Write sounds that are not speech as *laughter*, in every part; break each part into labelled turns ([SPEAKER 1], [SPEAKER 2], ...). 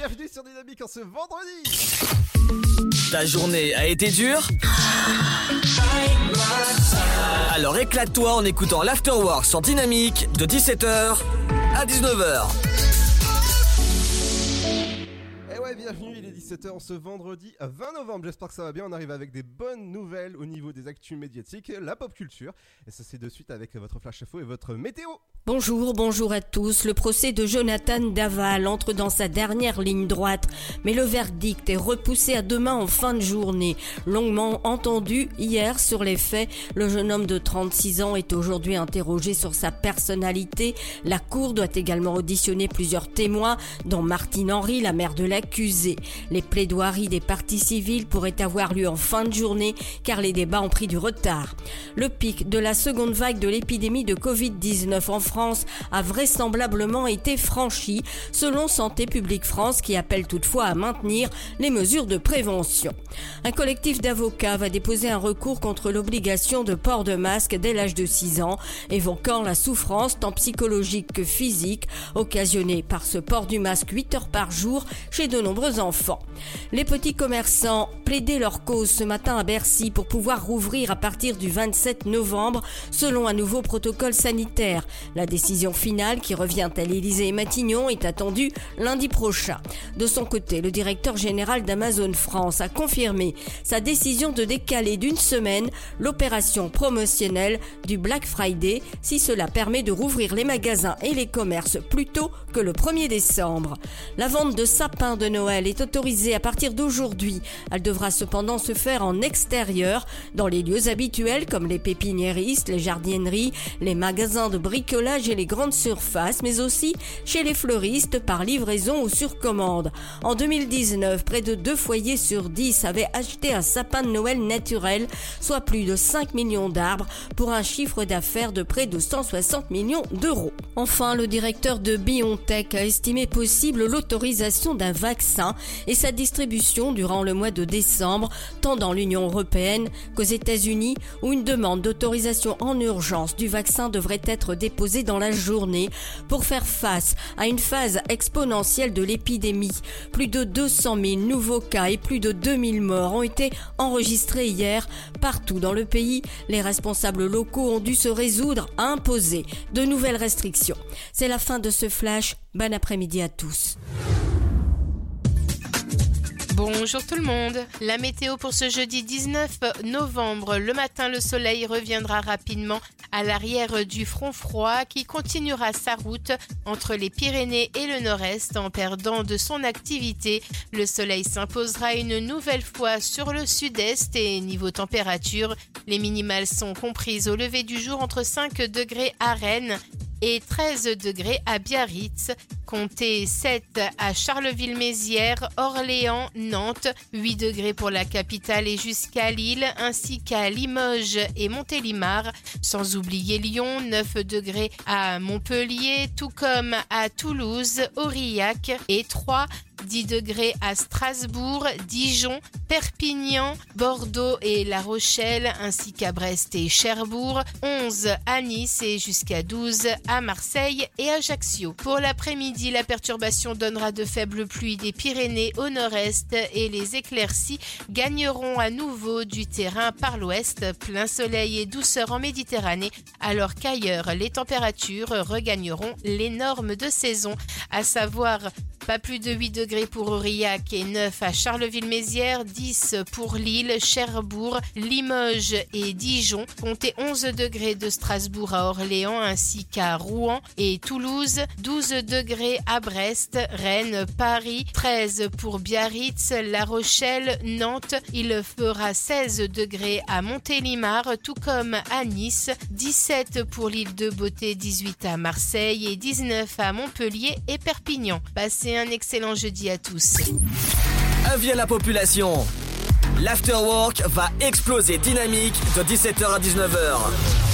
[SPEAKER 1] bienvenue sur Dynamique en ce vendredi
[SPEAKER 2] Ta journée a été dure Alors éclate-toi en écoutant l'Afterwork sur Dynamique de 17h à 19h.
[SPEAKER 1] Bienvenue, il est 17h ce vendredi 20 novembre. J'espère que ça va bien. On arrive avec des bonnes nouvelles au niveau des actus médiatiques, la pop culture. Et ça, c'est de suite avec votre flash info et votre météo.
[SPEAKER 3] Bonjour, bonjour à tous. Le procès de Jonathan Daval entre dans sa dernière ligne droite, mais le verdict est repoussé à demain en fin de journée. Longuement entendu hier sur les faits, le jeune homme de 36 ans est aujourd'hui interrogé sur sa personnalité. La cour doit également auditionner plusieurs témoins, dont Martine Henry, la mère de l'accusé. Les plaidoiries des parties civiles pourraient avoir lieu en fin de journée car les débats ont pris du retard. Le pic de la seconde vague de l'épidémie de Covid-19 en France a vraisemblablement été franchi, selon Santé publique France qui appelle toutefois à maintenir les mesures de prévention. Un collectif d'avocats va déposer un recours contre l'obligation de port de masque dès l'âge de 6 ans, évoquant la souffrance tant psychologique que physique occasionnée par ce port du masque 8 heures par jour chez de nombreux enfants. Les petits commerçants plaidaient leur cause ce matin à Bercy pour pouvoir rouvrir à partir du 27 novembre selon un nouveau protocole sanitaire. La décision finale qui revient à l'Élysée et Matignon est attendue lundi prochain. De son côté, le directeur général d'Amazon France a confirmé sa décision de décaler d'une semaine l'opération promotionnelle du Black Friday si cela permet de rouvrir les magasins et les commerces plus tôt que le 1er décembre. La vente de sapins de Noël est autorisée à partir d'aujourd'hui. Elle devra cependant se faire en extérieur, dans les lieux habituels comme les pépiniéristes, les jardinières, les magasins de bricolage et les grandes surfaces, mais aussi chez les fleuristes par livraison ou sur commande. En 2019, près de deux foyers sur 10 avaient acheté un sapin de Noël naturel, soit plus de 5 millions d'arbres, pour un chiffre d'affaires de près de 160 millions d'euros. Enfin, le directeur de BioNTech a estimé possible l'autorisation d'un vaccin et sa distribution durant le mois de décembre, tant dans l'Union européenne qu'aux États-Unis, où une demande d'autorisation en urgence du vaccin devrait être déposée dans la journée pour faire face à une phase exponentielle de l'épidémie. Plus de 200 000 nouveaux cas et plus de 2000 morts ont été enregistrés hier partout dans le pays. Les responsables locaux ont dû se résoudre à imposer de nouvelles restrictions. C'est la fin de ce flash. Bon après-midi à tous.
[SPEAKER 4] Bonjour tout le monde. La météo pour ce jeudi 19 novembre. Le matin, le soleil reviendra rapidement à l'arrière du front froid qui continuera sa route entre les Pyrénées et le nord-est en perdant de son activité. Le soleil s'imposera une nouvelle fois sur le sud-est et niveau température, les minimales sont comprises au lever du jour entre 5 degrés à Rennes et 13 degrés à Biarritz. Comptez 7 à Charleville-Mézières, Orléans, Nantes, 8 degrés pour la capitale et jusqu'à Lille, ainsi qu'à Limoges et Montélimar, sans oublier Lyon, 9 degrés à Montpellier, tout comme à Toulouse, Aurillac et 3 10 degrés à Strasbourg, Dijon, Perpignan, Bordeaux et La Rochelle, ainsi qu'à Brest et Cherbourg, 11 à Nice et jusqu'à 12 à Marseille et Ajaccio. Pour l'après-midi, la perturbation donnera de faibles pluies des Pyrénées au nord-est et les éclaircies gagneront à nouveau du terrain par l'ouest, plein soleil et douceur en Méditerranée, alors qu'ailleurs les températures regagneront les normes de saison, à savoir pas plus de 8 degrés pour Aurillac et 9 à Charleville-Mézières, 10 pour Lille, Cherbourg, Limoges et Dijon. Comptez 11 degrés de Strasbourg à Orléans ainsi qu'à Rouen et Toulouse, 12 degrés à Brest, Rennes, Paris, 13 pour Biarritz, La Rochelle, Nantes. Il fera 16 degrés à Montélimar, tout comme à Nice, 17 pour l'île de Beauté, 18 à Marseille et 19 à Montpellier et Perpignan. Passez un excellent jeudi à tous.
[SPEAKER 2] Avis la population. L'afterwork va exploser dynamique de 17h à 19h.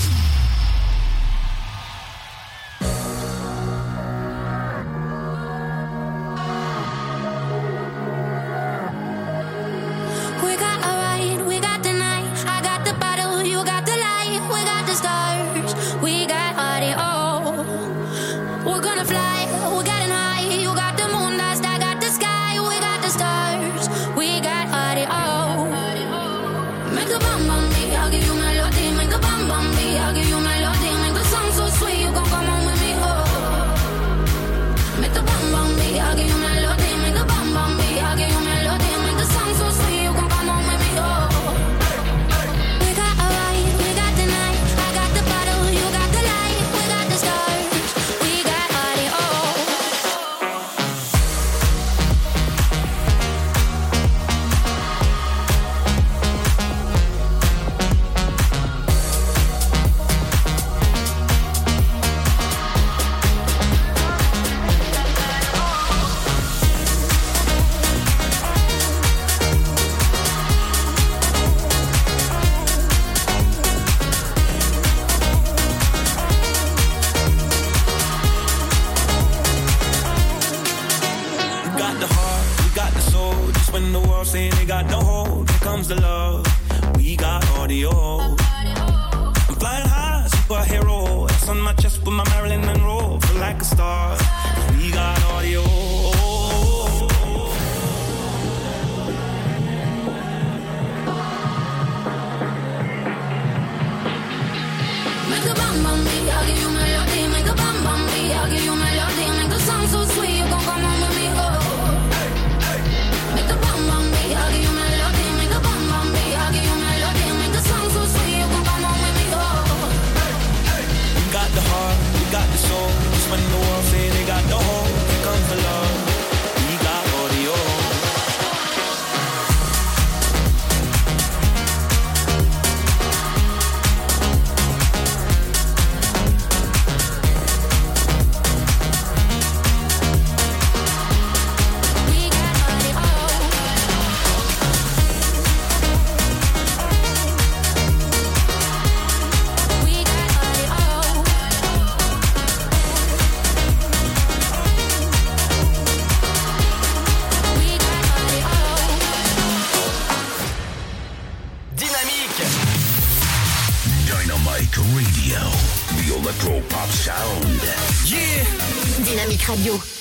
[SPEAKER 5] Radio.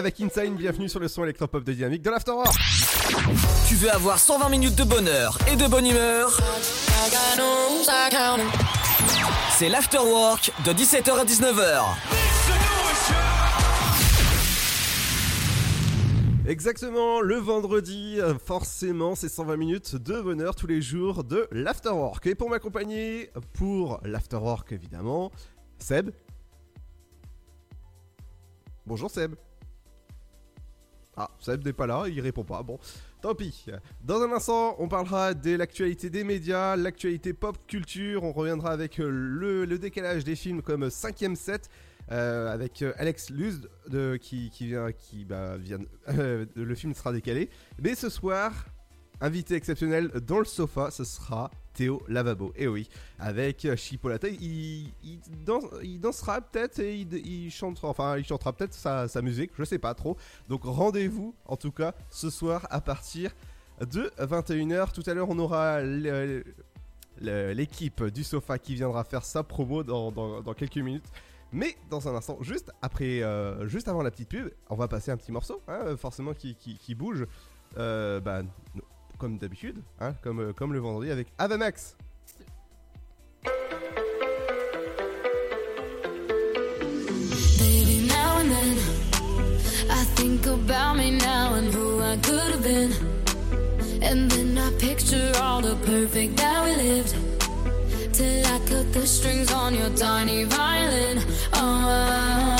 [SPEAKER 1] Avec Insane, bienvenue sur le son électropop de Dynamique de l'Afterwork.
[SPEAKER 2] Tu veux avoir 120 minutes de bonheur et de bonne humeur? C'est l'Afterwork de 17h à 19h.
[SPEAKER 1] Exactement, le vendredi, forcément, c'est 120 minutes de bonheur tous les jours de l'Afterwork. Et pour m'accompagner, pour l'Afterwork évidemment, Seb. Bonjour Seb. Ah, Seb n'est pas là, il répond pas. Bon, tant pis. Dans un instant, on parlera de l'actualité des médias, l'actualité pop culture. On reviendra avec euh, le, décalage des films comme 5ème set. euh, avec euh, Alex Luz qui, vient, qui bah, vient, le film sera décalé. Mais ce soir, invité exceptionnel dans le sofa, ce sera Théo Lavabo. Et oui, avec euh, Chipolata, il, danse- il dansera peut-être et il, chantera, enfin il chantera peut-être sa, musique, je sais pas trop. Donc rendez-vous en tout cas ce soir à partir de 21h. Tout à l'heure on aura l'équipe du sofa qui viendra faire sa promo dans, quelques minutes. Mais dans un instant, juste après, euh, juste avant la petite pub, on va passer un petit morceau, hein, forcément qui, bouge, euh, bah, comme d'habitude, hein, comme, euh, comme le vendredi avec Avamax.
[SPEAKER 6] Picture all the perfect that we lived. Till I cut the strings on your tiny violin. Oh,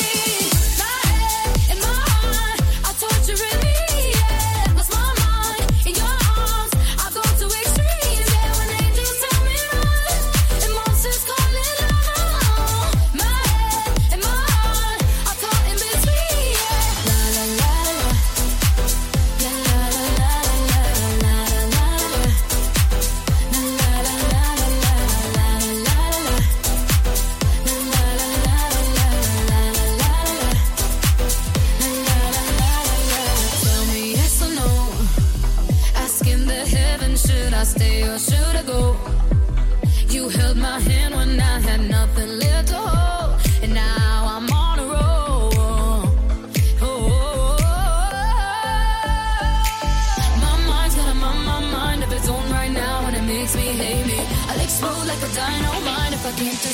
[SPEAKER 1] tiempo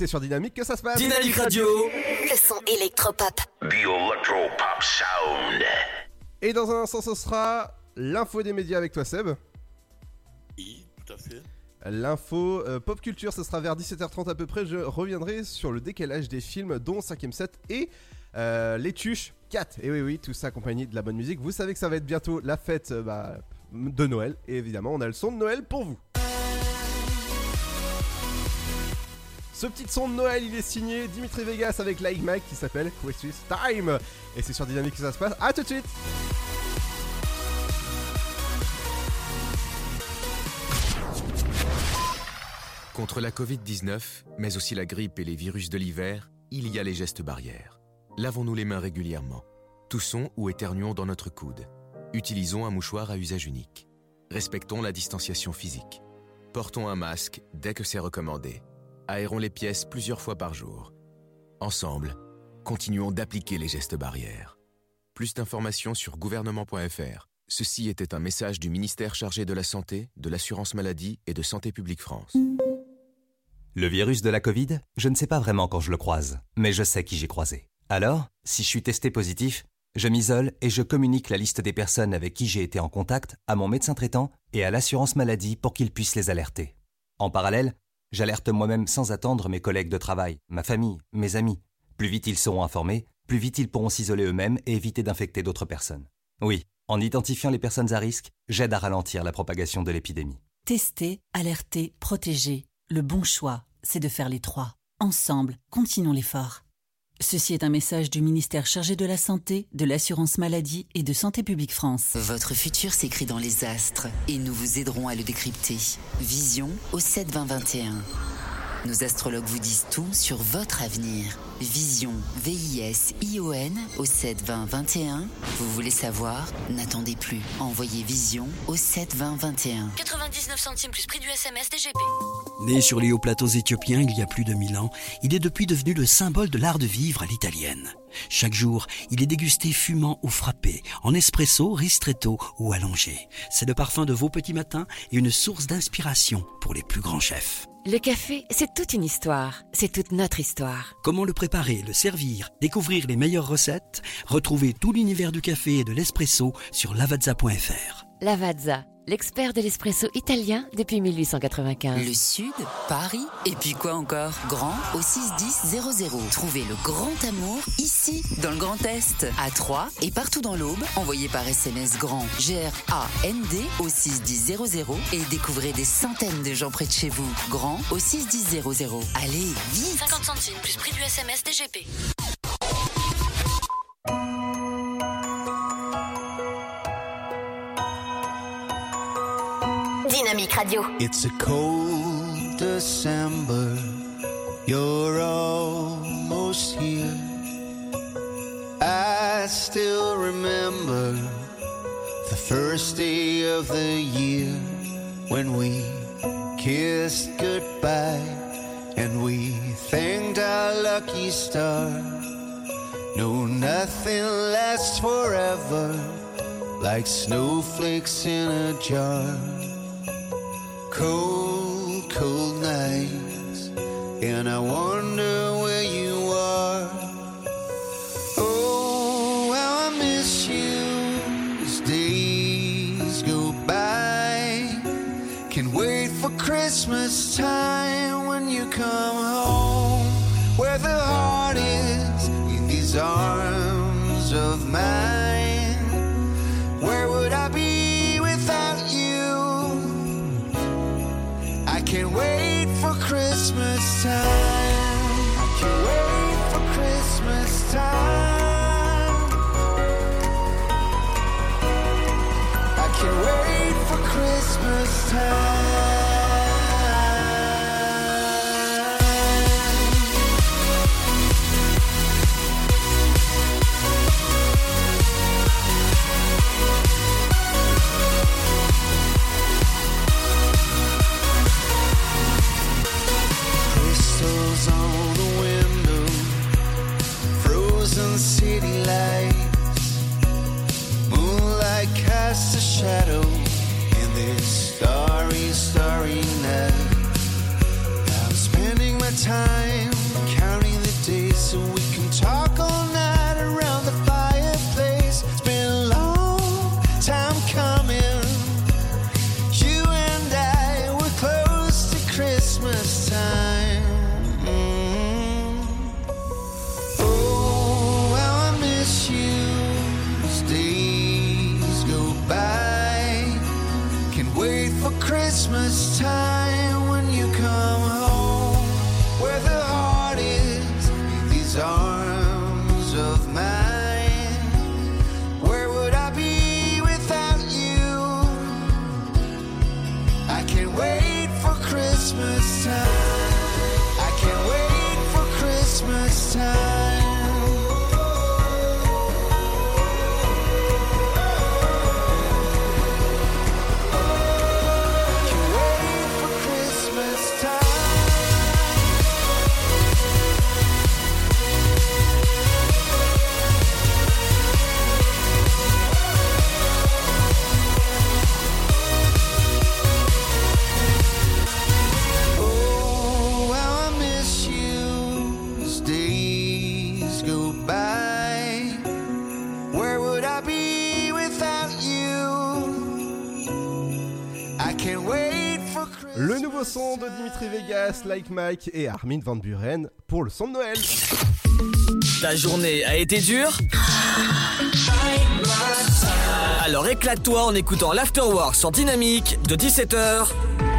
[SPEAKER 1] c'est sur Dynamique que ça se passe.
[SPEAKER 2] Dynamique Radio.
[SPEAKER 7] Le son électropop.
[SPEAKER 8] The Electro Pop Sound.
[SPEAKER 1] Et dans un instant, ce sera l'info des médias avec toi, Seb.
[SPEAKER 9] Oui, tout à fait.
[SPEAKER 1] L'info euh, pop culture, ce sera vers 17h30 à peu près. Je reviendrai sur le décalage des films, dont 5ème set et euh, les tuches 4. Et oui, oui, tout ça accompagné de la bonne musique. Vous savez que ça va être bientôt la fête euh, bah, de Noël. Et évidemment, on a le son de Noël pour vous. Ce petit son de Noël, il est signé Dimitri Vegas avec Like Mike qui s'appelle Christmas Time. Et c'est sur Dynamique que ça se passe. A tout de suite
[SPEAKER 10] Contre la Covid-19, mais aussi la grippe et les virus de l'hiver, il y a les gestes barrières. Lavons-nous les mains régulièrement. Toussons ou éternuons dans notre coude. Utilisons un mouchoir à usage unique. Respectons la distanciation physique. Portons un masque dès que c'est recommandé. Aérons les pièces plusieurs fois par jour. Ensemble, continuons d'appliquer les gestes barrières. Plus d'informations sur gouvernement.fr. Ceci était un message du ministère chargé de la Santé, de l'Assurance Maladie et de Santé Publique France.
[SPEAKER 11] Le virus de la Covid, je ne sais pas vraiment quand je le croise, mais je sais qui j'ai croisé. Alors, si je suis testé positif, je m'isole et je communique la liste des personnes avec qui j'ai été en contact à mon médecin traitant et à l'assurance maladie pour qu'ils puissent les alerter. En parallèle, j'alerte moi-même sans attendre mes collègues de travail, ma famille, mes amis. Plus vite ils seront informés, plus vite ils pourront s'isoler eux-mêmes et éviter d'infecter d'autres personnes. Oui, en identifiant les personnes à risque, j'aide à ralentir la propagation de l'épidémie.
[SPEAKER 12] Tester, alerter, protéger. Le bon choix, c'est de faire les trois. Ensemble, continuons l'effort.
[SPEAKER 13] Ceci est un message du ministère chargé de la Santé, de l'Assurance Maladie et de Santé Publique France.
[SPEAKER 12] Votre futur s'écrit dans les astres et nous vous aiderons à le décrypter. Vision au 7 20 21. Nos astrologues vous disent tout sur votre avenir. Vision, V-I-S-I-O-N au 7 20 21. Vous voulez savoir? N'attendez plus. Envoyez Vision au 7 20 21.
[SPEAKER 14] 99 centimes plus prix du SMS DGP.
[SPEAKER 15] Né sur les hauts plateaux éthiopiens il y a plus de 1000 ans, il est depuis devenu le symbole de l'art de vivre à l'italienne. Chaque jour, il est dégusté fumant ou frappé, en espresso, ristretto ou allongé. C'est le parfum de vos petits matins et une source d'inspiration pour les plus grands chefs.
[SPEAKER 16] Le café, c'est toute une histoire. C'est toute notre histoire.
[SPEAKER 15] Comment le préparer, le servir, découvrir les meilleures recettes? Retrouvez tout l'univers du café et de l'espresso sur lavazza.fr.
[SPEAKER 16] Lavazza, l'expert de l'espresso italien depuis 1895.
[SPEAKER 12] Le Sud, Paris, et puis quoi encore? Grand au 61000. Trouvez le grand amour ici, dans le Grand Est, à Troyes et partout dans l'Aube. Envoyez par SMS grand G-R-A-N-D au 61000 et découvrez des centaines de gens près de chez vous. Grand au 61000. Allez, vite
[SPEAKER 14] 50 centimes plus prix du SMS DGP.
[SPEAKER 7] Dynamique Radio.
[SPEAKER 17] It's a cold December. You're almost here. I still remember the first day of the year when we kissed goodbye and we thanked our lucky star. No, nothing lasts forever like snowflakes in a jar. Cold, cold nights, and I wonder where you are. Oh, how I miss you as days go by. Can wait for Christmas time when you come home, where the heart is in these arms of mine. Christmas time. Time
[SPEAKER 1] Mike et Armin Van Buren pour le son de Noël.
[SPEAKER 2] Ta journée a été dure Alors éclate-toi en écoutant l'Afterwork sur Dynamique de 17h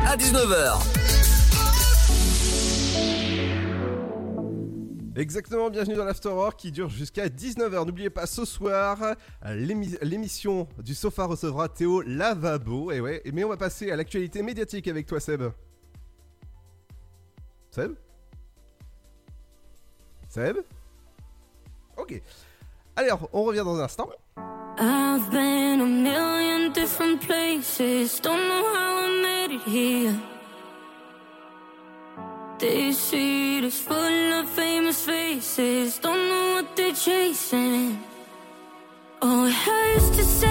[SPEAKER 2] à 19h.
[SPEAKER 1] Exactement, bienvenue dans l'Afterwork qui dure jusqu'à 19h. N'oubliez pas, ce soir, l'émi- l'émission du Sofa recevra Théo Lavabo. Et ouais, mais on va passer à l'actualité médiatique avec toi, Seb. Seb? Seb? Ok. Allez, on revient dans un instant.
[SPEAKER 18] I've been a million different places. Don't know how I made it here. This street is full of famous faces. Don't know what they're chasing. Oh, it hurts to say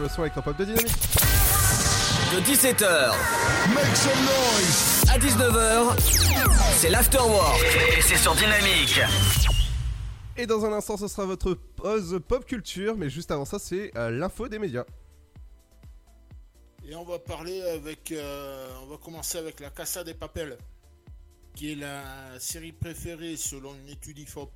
[SPEAKER 1] sur le son avec pop de dynamique.
[SPEAKER 2] De 17h Make some noise à 19h, c'est l'afterwork et c'est sur Dynamique.
[SPEAKER 1] Et dans un instant, ce sera votre pause pop culture. Mais juste avant ça, c'est euh, l'info des médias.
[SPEAKER 19] Et on va parler avec. euh, on va commencer avec la Casa des Papel, qui est la série préférée selon une étude IFOP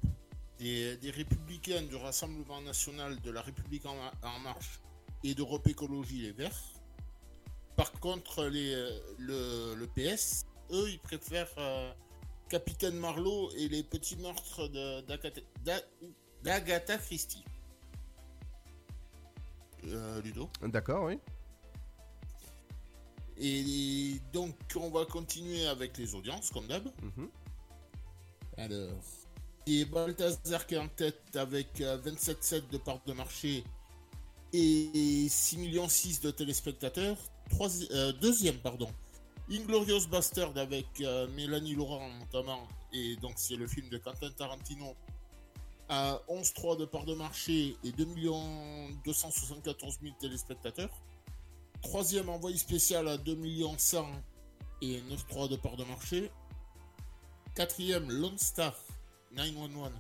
[SPEAKER 19] des, des républicains du Rassemblement national de la République en, en marche et d'Europe Écologie Les Verts. Par contre, les, euh, le, le PS, eux, ils préfèrent euh, Capitaine Marlowe et les petits meurtres de- d'Agatha d'A- d'Agatha Christie. Euh, Ludo
[SPEAKER 1] D'accord, oui.
[SPEAKER 19] Et donc, on va continuer avec les audiences, comme d'hab.
[SPEAKER 1] Mhm.
[SPEAKER 19] Alors, et Balthazar qui est en tête avec euh, 27,7 de part de marché et 6,6 millions de téléspectateurs. Troisi- euh, deuxième, pardon. Inglorious Bastard avec euh, Mélanie Laurent notamment, et donc c'est le film de Quentin Tarantino, à 11,3 de part de marché et 2 274 000 téléspectateurs. Troisième envoyé spécial à 2 100 et 9,3 de part de marché. Quatrième, Lone Star 911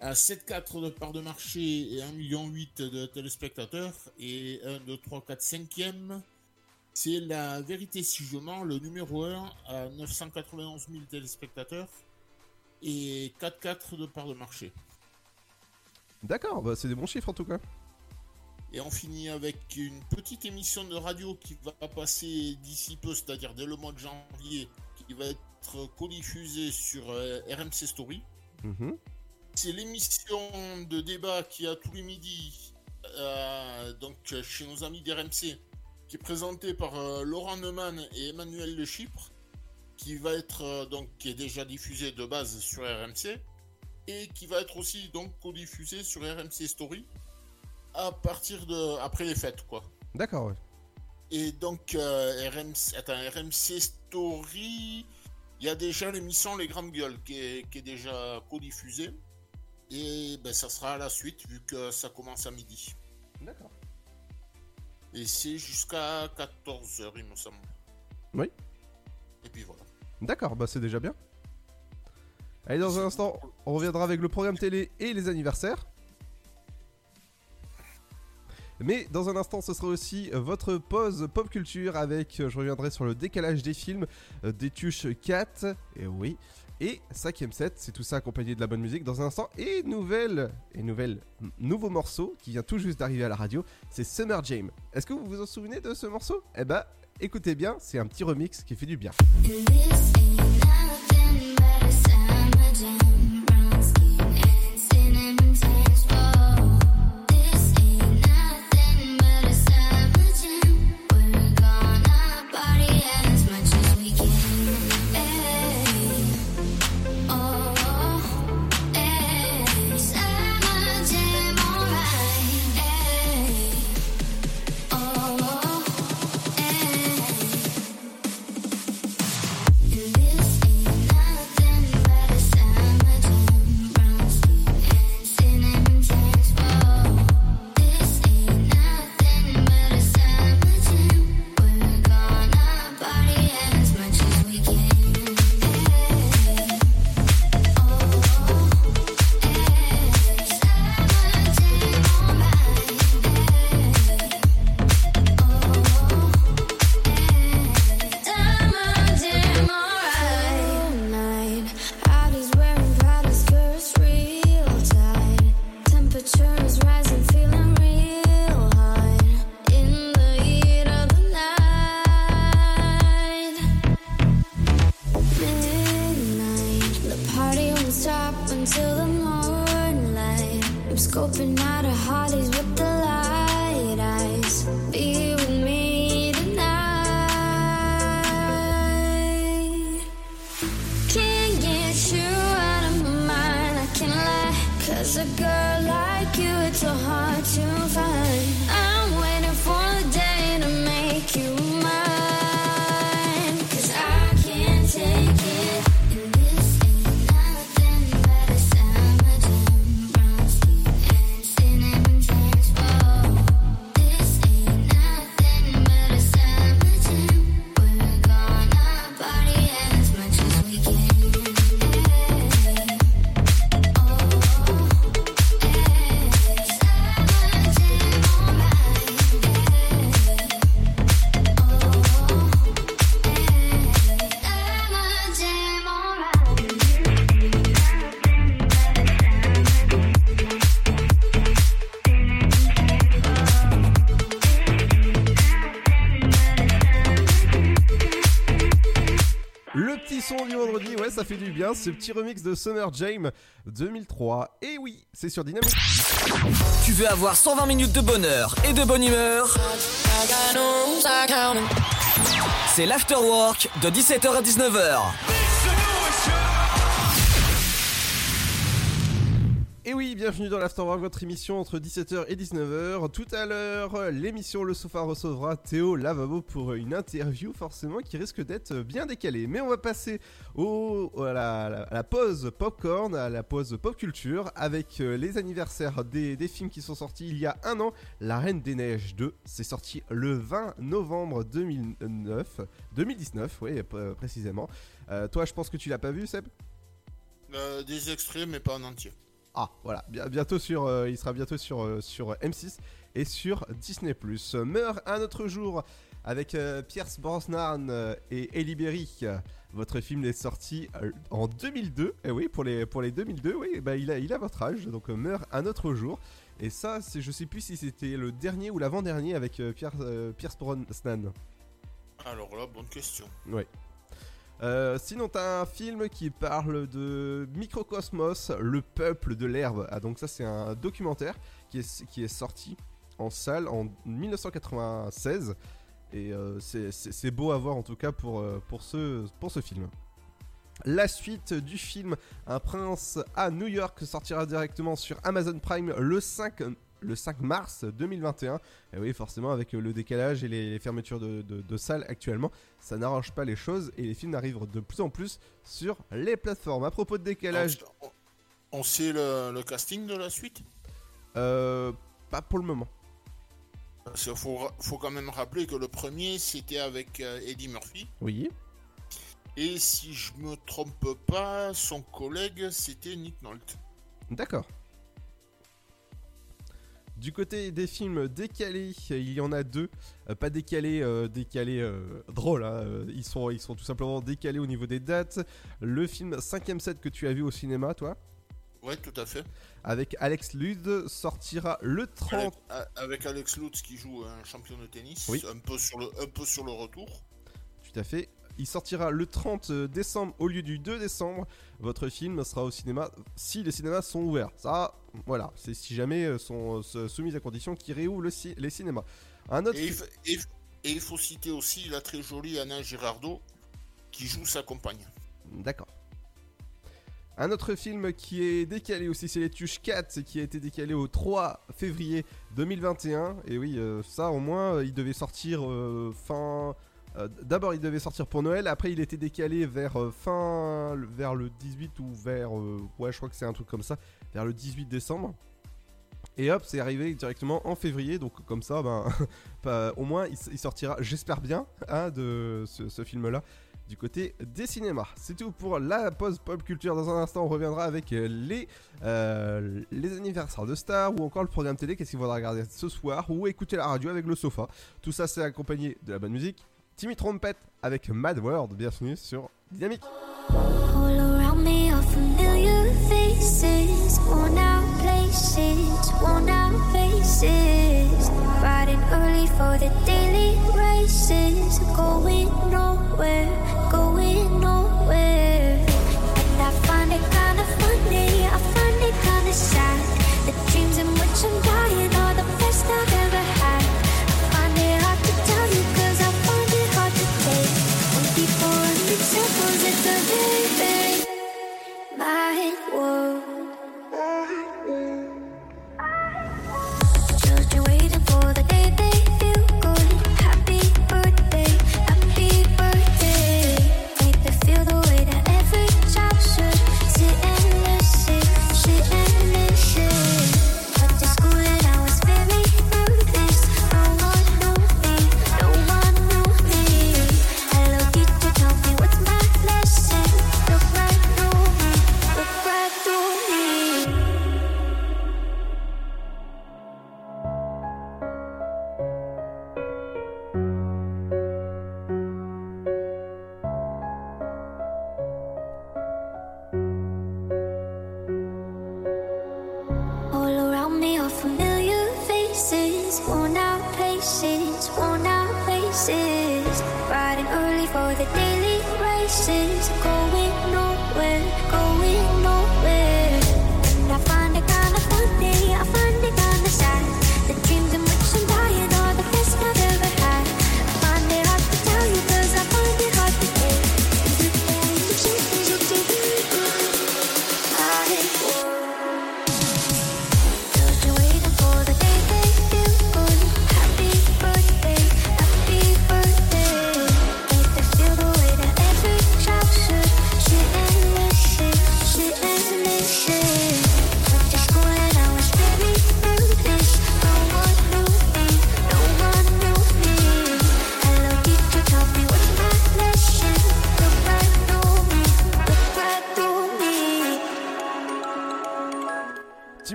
[SPEAKER 19] à 7,4 de part de marché et 1,8 million de téléspectateurs. Et 1, 2, 3, 4, 5e, c'est La Vérité si je mens, le numéro 1 à 991 000 téléspectateurs et 4,4 de part de marché.
[SPEAKER 1] D'accord, bah, c'est des bons chiffres en tout cas.
[SPEAKER 19] Et on finit avec une petite émission de radio qui va passer d'ici peu, c'est-à-dire dès le mois de janvier, qui va être codiffusée sur euh, RMC Story.
[SPEAKER 20] Mhm.
[SPEAKER 19] C'est l'émission de débat qui a tous les midis, euh, donc chez nos amis d'RMC, qui est présentée par euh, Laurent Neumann et Emmanuel de Chypre, qui va être euh, donc qui est déjà diffusée de base sur RMC et qui va être aussi donc codiffusée sur RMC Story à partir de après les fêtes quoi.
[SPEAKER 20] D'accord, ouais.
[SPEAKER 19] Et donc RMC, attends, RMC Story, il y a déjà l'émission Les Grandes Gueules qui est, qui est déjà codiffusée. Et ben, ça sera à la suite vu que ça commence à midi.
[SPEAKER 20] D'accord.
[SPEAKER 19] Et c'est jusqu'à 14h il me semble.
[SPEAKER 20] Oui.
[SPEAKER 19] Et puis voilà.
[SPEAKER 20] D'accord, bah c'est déjà bien. Allez, dans un instant, on reviendra avec le programme télé et les anniversaires. Mais dans un instant, ce sera aussi votre pause pop culture avec, je reviendrai sur le décalage des films, euh, des tuches 4, et oui, et 5ème set, c'est tout ça accompagné de la bonne musique dans un instant, et nouvelle, et nouvelle, nouveau morceau qui vient tout juste d'arriver à la radio, c'est Summer Jam. Est-ce que vous vous en souvenez de ce morceau? Eh bah, écoutez bien, c'est un petit remix qui fait du bien. Ce petit remix de Summer Jam 2003. Et oui, c'est sur Dynamique.
[SPEAKER 2] Tu veux avoir 120 minutes de bonheur et de bonne humeur? C'est l'afterwork de 17h à 19h.
[SPEAKER 20] Bienvenue dans l'Afterwork, votre émission entre 17h et 19h. Tout à l'heure, l'émission Le Sofa recevra Théo Lavabo pour une interview forcément qui risque d'être bien décalée. Mais on va passer au, à, la, pause popcorn, à la pause pop culture avec euh, les anniversaires des, des films qui sont sortis il y a un an. La Reine des Neiges 2, c'est sorti le 20 novembre 2009, 2019, oui, euh, précisément. Euh, toi, je pense que tu l'as pas vu, Seb?
[SPEAKER 19] Des extraits, mais pas en entier.
[SPEAKER 20] Ah, voilà, Bien- bientôt sur, euh, il sera bientôt sur, euh, sur M6 et sur Disney+. Meurt un autre jour avec euh, Pierce Brosnan euh, et Ellie Berry. Votre film est sorti euh, en 2002. Et oui, pour les, pour les 2002, oui, bah, il, a, il a votre âge. Donc euh, Meurt un autre jour.
[SPEAKER 1] Et ça, c'est, je sais plus si c'était le dernier ou l'avant-dernier avec euh, euh, Pierce Brosnan.
[SPEAKER 19] Alors là, bonne question.
[SPEAKER 1] Ouais. Euh, sinon, t'as un film qui parle de Microcosmos, le peuple de l'herbe. Ah, donc ça, c'est un documentaire qui est, sorti en salle en 1996. Et euh, c'est- beau à voir en tout cas pour, euh, pour, ce, pour ce film. La suite du film Un prince à New York sortira directement sur Amazon Prime le 5, le 5 mars 2021. Et oui, forcément, avec le décalage et les fermetures de, de- de salles actuellement, ça n'arrange pas les choses et les films arrivent de plus en plus sur les plateformes. À propos de décalage,
[SPEAKER 19] On, on sait le, le casting de la suite?
[SPEAKER 1] Euh, pas pour le moment.
[SPEAKER 19] Parce qu'il faut, faut quand même rappeler que le premier, c'était avec euh, Eddie Murphy.
[SPEAKER 1] Oui.
[SPEAKER 19] Et si je me trompe pas, son collègue, c'était Nick Nolte.
[SPEAKER 1] D'accord. Du côté des films décalés, il y en a deux. Euh, pas décalés, euh, décalés euh, drôles. hein, euh, Ils, sont, ils sont tout simplement décalés au niveau des dates. Le film 5ème set que tu as vu au cinéma, toi,
[SPEAKER 19] Ouais, tout à fait.
[SPEAKER 1] avec Alex Lude, sortira le 30.
[SPEAKER 19] Avec, avec Alex Lutz qui joue un champion de tennis,
[SPEAKER 1] Oui.
[SPEAKER 19] un, peu sur le, un peu sur le retour.
[SPEAKER 1] Tout à fait. Il sortira le 30 décembre au lieu du 2 décembre. Votre film sera au cinéma si les cinémas sont ouverts. Ça, voilà, c'est si jamais euh, sont euh, soumis à condition qu'ils réouvrent le les cinémas. Un autre
[SPEAKER 19] Et il, et et faut citer aussi la très jolie Anna Girardot qui joue sa compagne.
[SPEAKER 1] D'accord. Un autre film qui est décalé aussi, c'est Les Tuches 4, qui a été décalé au 3 février 2021. Et oui, euh, ça au moins, euh, il devait sortir euh, fin. Euh, D'abord, il devait sortir pour Noël. Après, il était décalé vers euh, fin, vers le 18 ou vers, euh, ouais, je crois que c'est un truc comme ça, vers le 18 décembre. Et hop, c'est arrivé directement en février, donc comme ça, ben, *laughs* au moins, il, sortira, j'espère bien, hein, de ce, film-là du côté des cinémas. C'est tout pour la pause pop culture. Dans un instant, on reviendra avec les, les anniversaires de stars ou encore le programme télé. Qu'est-ce qu'il faudra regarder ce soir ou écouter la radio avec le sofa. Tout ça, c'est accompagné de la bonne musique. Timmy Trompette avec Mad World. Bienvenue sur Dynamique.
[SPEAKER 20] All around me are familiar faces, worn out places, worn out faces. Riding early for the daily races, going nowhere, going nowhere. And I find it kinda funny, I find it kinda sad. The dreams in which I'm dying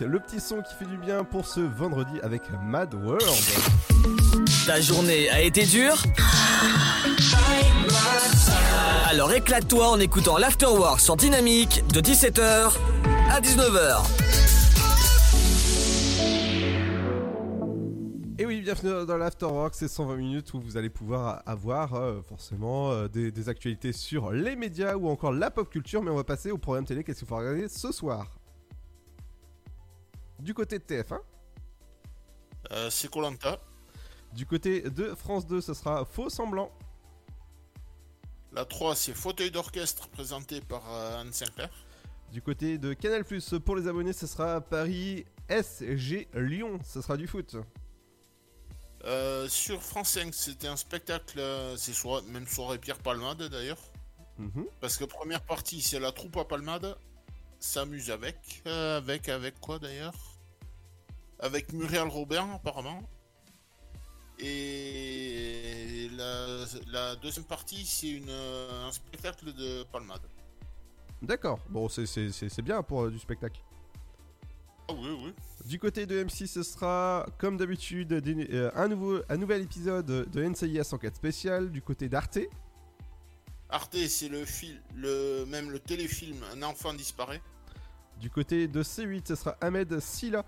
[SPEAKER 1] le petit son qui fait du bien pour ce vendredi avec Mad World.
[SPEAKER 2] Ta journée a été dure Alors éclate-toi en écoutant l'Afterwork sur Dynamique de 17h à 19h.
[SPEAKER 1] Et oui, bienvenue dans l'Afterwork, c'est 120 minutes où vous allez pouvoir avoir euh, forcément euh, des, des, actualités sur les médias ou encore la pop culture, mais on va passer au programme télé, qu'est-ce qu'il faut regarder ce soir? Du côté de TF1,
[SPEAKER 19] Euh, c'est Colanta.
[SPEAKER 1] du côté de France 2, ce sera Faux Semblant,
[SPEAKER 19] La 3, c'est Fauteuil d'orchestre présenté par euh, Anne Sinclair.
[SPEAKER 1] du côté de Canal+, pour les abonnés, ce sera Paris SG Lyon, ce sera du foot.
[SPEAKER 19] Euh, sur France 5, c'était un spectacle, c'est soir- même soirée Pierre Palmade d'ailleurs.
[SPEAKER 1] Mhm.
[SPEAKER 19] Parce que première partie, c'est la troupe à Palmade. S'amuse avec. euh, avec, avec quoi d'ailleurs? Avec Muriel Robert apparemment. Et la, la deuxième partie, c'est une, euh, un spectacle de Palmade.
[SPEAKER 1] D'accord, bon c'est- bien pour euh, du spectacle.
[SPEAKER 19] Ah oui, oui.
[SPEAKER 1] Du côté de M6, ce sera comme d'habitude euh, un, nouveau, un nouvel épisode de NCIS enquête spéciale. Du côté d'Arte,
[SPEAKER 19] Arte, c'est le film, le, même le téléfilm Un enfant disparaît.
[SPEAKER 1] du côté de C8, ce sera Ahmed Silla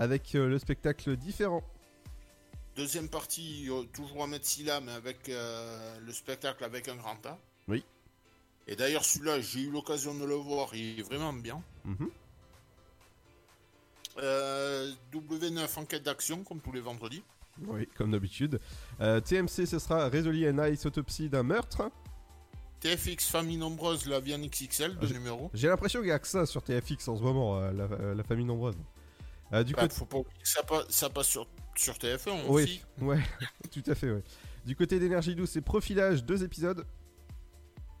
[SPEAKER 1] avec euh, le spectacle différent.
[SPEAKER 19] Deuxième partie, euh, toujours Ahmed Silla, mais avec euh, le spectacle avec un grand A.
[SPEAKER 1] Oui.
[SPEAKER 19] Et d'ailleurs, celui-là, j'ai eu l'occasion de le voir, il est vraiment bien.
[SPEAKER 1] Mhm.
[SPEAKER 19] Euh, W9 enquête d'action, comme tous les vendredis.
[SPEAKER 1] Oui, comme d'habitude. Euh, TMC, ce sera Résolu and Ice autopsie d'un meurtre.
[SPEAKER 19] TFX Famille Nombreuse, la vie en XXL, de numéro.
[SPEAKER 1] J'ai l'impression qu'il n'y a que ça sur TFX en ce moment, euh, la, la famille nombreuse. Euh, du
[SPEAKER 19] Bah,
[SPEAKER 1] côté...
[SPEAKER 19] faut pas oublier que ça passe, ça passe sur, sur TF1
[SPEAKER 1] Oui,
[SPEAKER 19] aussi. *laughs*
[SPEAKER 1] ouais, *laughs* tout à fait, ouais. Du côté d'énergie douce, c'est Profilage, deux épisodes.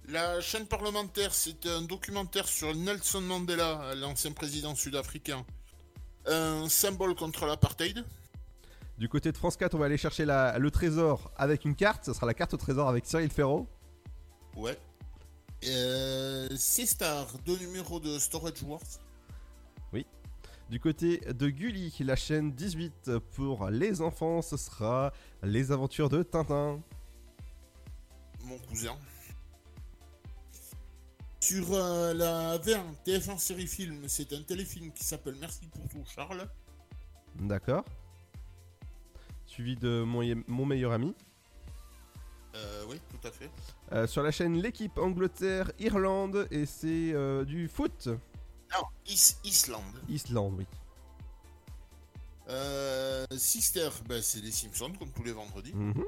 [SPEAKER 19] La chaîne parlementaire, c'est un documentaire sur Nelson Mandela, l'ancien président sud-africain. Un symbole contre l'apartheid.
[SPEAKER 1] Du côté de France 4, on va aller chercher la- le trésor avec une carte. Ce sera la carte au trésor avec Cyril Ferraud.
[SPEAKER 19] Ouais. Euh, C-Star, deux numéros de Storage Wars.
[SPEAKER 1] Oui. Du côté de Gulli, la chaîne 18 pour les enfants, ce sera les aventures de Tintin.
[SPEAKER 19] Mon cousin. Sur euh, la V1, TF1 série film, c'est un téléfilm qui s'appelle Merci pour tout, Charles.
[SPEAKER 1] D'accord. Suivi de mon, mon meilleur ami.
[SPEAKER 19] Euh, oui, tout à fait.
[SPEAKER 1] Euh, sur la chaîne L'équipe Angleterre-Irlande, et c'est euh, du foot.
[SPEAKER 19] Non, Is- Islande.
[SPEAKER 1] Islande, oui.
[SPEAKER 19] Euh, Sister, ben, c'est les Simpsons, comme tous les vendredis.
[SPEAKER 1] Mhm.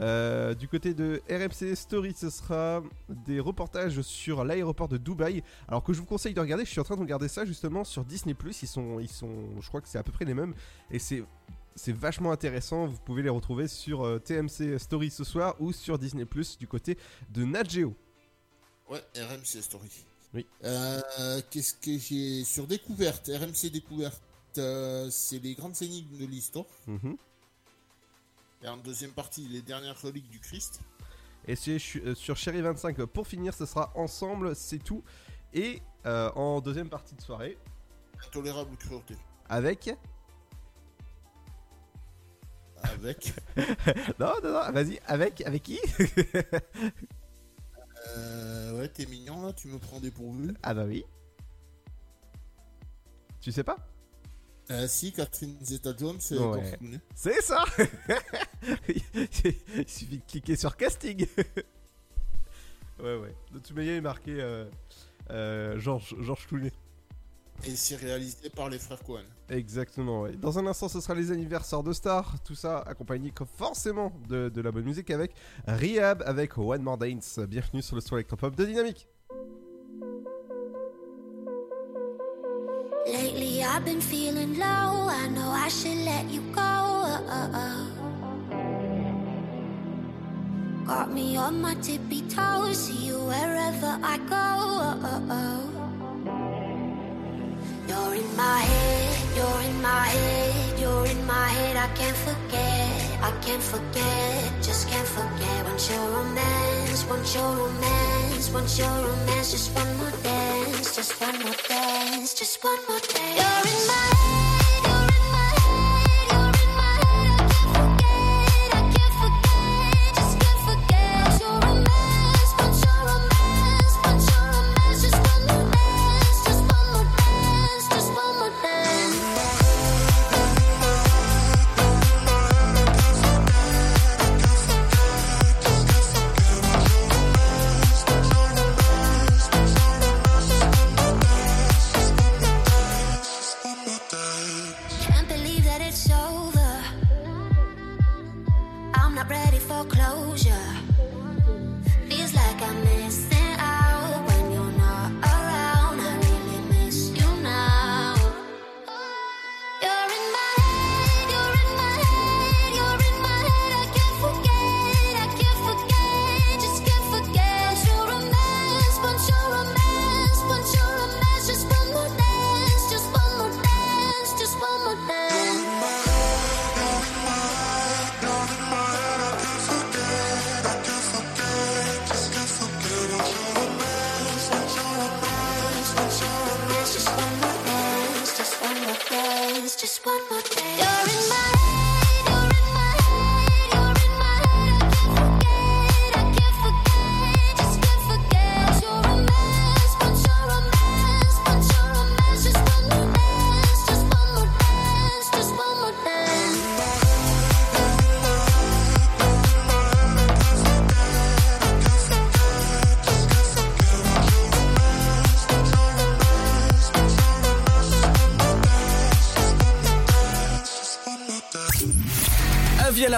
[SPEAKER 1] Euh, du côté de RMC Story, ce sera des reportages sur l'aéroport de Dubaï. Alors que je vous conseille de regarder, je suis en train de regarder ça justement sur Disney+. Ils sont, ils sont, je crois que c'est à peu près les mêmes, et c'est, c'est vachement intéressant. Vous pouvez les retrouver sur euh, TMC Story ce soir ou sur Disney+ du côté de Nat Geo.
[SPEAKER 19] Ouais, RMC Story.
[SPEAKER 1] Oui.
[SPEAKER 19] Euh, Qu'est-ce que j'ai sur découverte RMC découverte, euh, c'est les grandes énigmes de l'histoire.
[SPEAKER 1] Mhm.
[SPEAKER 19] Et en deuxième partie, les dernières reliques du Christ.
[SPEAKER 1] Et euh, sur Chéri 25 pour finir, ce sera ensemble, c'est tout. Et euh, en deuxième partie de soirée,
[SPEAKER 19] Intolérable cruauté.
[SPEAKER 1] avec?
[SPEAKER 19] Avec. *laughs*
[SPEAKER 1] non, non, non, vas-y, avec, avec qui?
[SPEAKER 19] Euh, ouais, t'es mignon là, tu me prends dépourvu.
[SPEAKER 1] Ah bah oui. Tu sais pas?
[SPEAKER 19] Euh, si, Catherine Zeta-Jones, c'est
[SPEAKER 1] Ouais. C'est ça *laughs* Il suffit de cliquer sur casting *laughs* Ouais, ouais. De toute manière, il est marqué euh, euh, Georges Georges Clooney.
[SPEAKER 19] Et c'est réalisé par les frères Cohen.
[SPEAKER 1] Exactement, ouais. Dans un instant, ce sera les anniversaires de stars. Tout ça accompagné comme forcément de, de la bonne musique avec Rehab, avec One More Dance. Bienvenue sur le son électropop de Dynamique.
[SPEAKER 18] Lately I've been feeling low. I know I should let you go. Got me on my tippy toes. See you wherever I go. You're in my head, you're in my head, you're in my head. I can't forget, I can't forget, just can't forget. Want your romance, want your romance, want your romance. Just one more dance, just one more dance, just one more dance. You're in my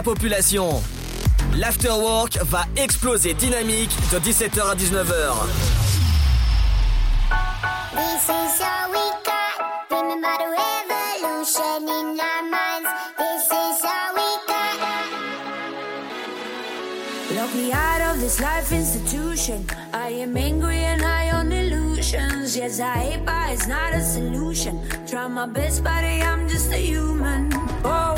[SPEAKER 2] population. L'afterwork va exploser dynamique de 17h à 19h.
[SPEAKER 21] This is all we got. Remember the revolution in our minds. This is all we got.
[SPEAKER 18] Lock me out of this life institution. I am angry and high on illusions. Yes, I hate, but it's not a solution. Try my best, buddy. I'm just a human. Oh.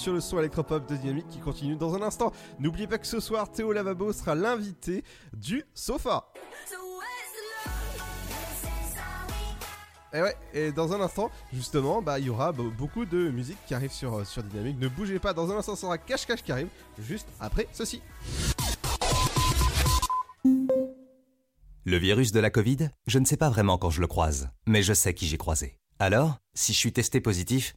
[SPEAKER 1] sur le son électropop de Dynamique qui continue dans un instant. N'oubliez pas que ce soir, Théo Lavabo sera l'invité du sofa. Et ouais, et dans un instant, justement, bah il y aura beaucoup de musique qui arrive sur, euh, sur Dynamique. Ne bougez pas, dans un instant, ça sera Cache Cache qui arrive, juste après ceci.
[SPEAKER 11] Le virus de la Covid, je ne sais pas vraiment quand je le croise, mais je sais qui j'ai croisé. Alors, si je suis testé positif,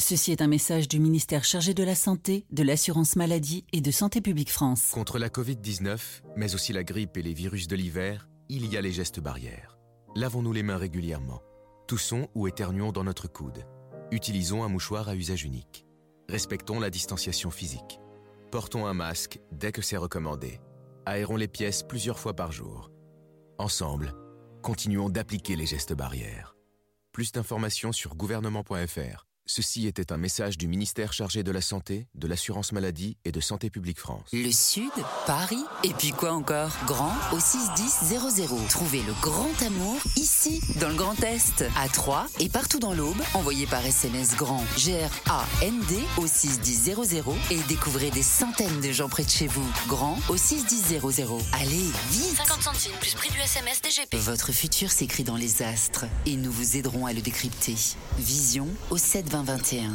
[SPEAKER 22] Ceci est un message du ministère chargé de la Santé, de l'Assurance Maladie et de Santé Publique France.
[SPEAKER 10] Contre la Covid-19, mais aussi la grippe et les virus de l'hiver, il y a les gestes barrières. Lavons-nous les mains régulièrement. Toussons ou éternuons dans notre coude. Utilisons un mouchoir à usage unique. Respectons la distanciation physique. Portons un masque dès que c'est recommandé. Aérons les pièces plusieurs fois par jour. Ensemble, continuons d'appliquer les gestes barrières. Plus d'informations sur gouvernement.fr. Ceci était un message du ministère chargé de la Santé, de l'Assurance Maladie et de Santé Publique France.
[SPEAKER 12] Le Sud, Paris, et puis quoi encore? Grand au 61000. Trouvez le grand amour ici, dans le Grand Est, à Troyes et partout dans l'Aube. Envoyez par SMS grand G-R-A-N-D au 61000 et découvrez des centaines de gens près de chez vous. Grand au 61000. Allez, vite
[SPEAKER 23] 50 centimes plus prix du SMS DGP.
[SPEAKER 12] Votre futur s'écrit dans les astres et nous vous aiderons à le décrypter. Vision au 72021.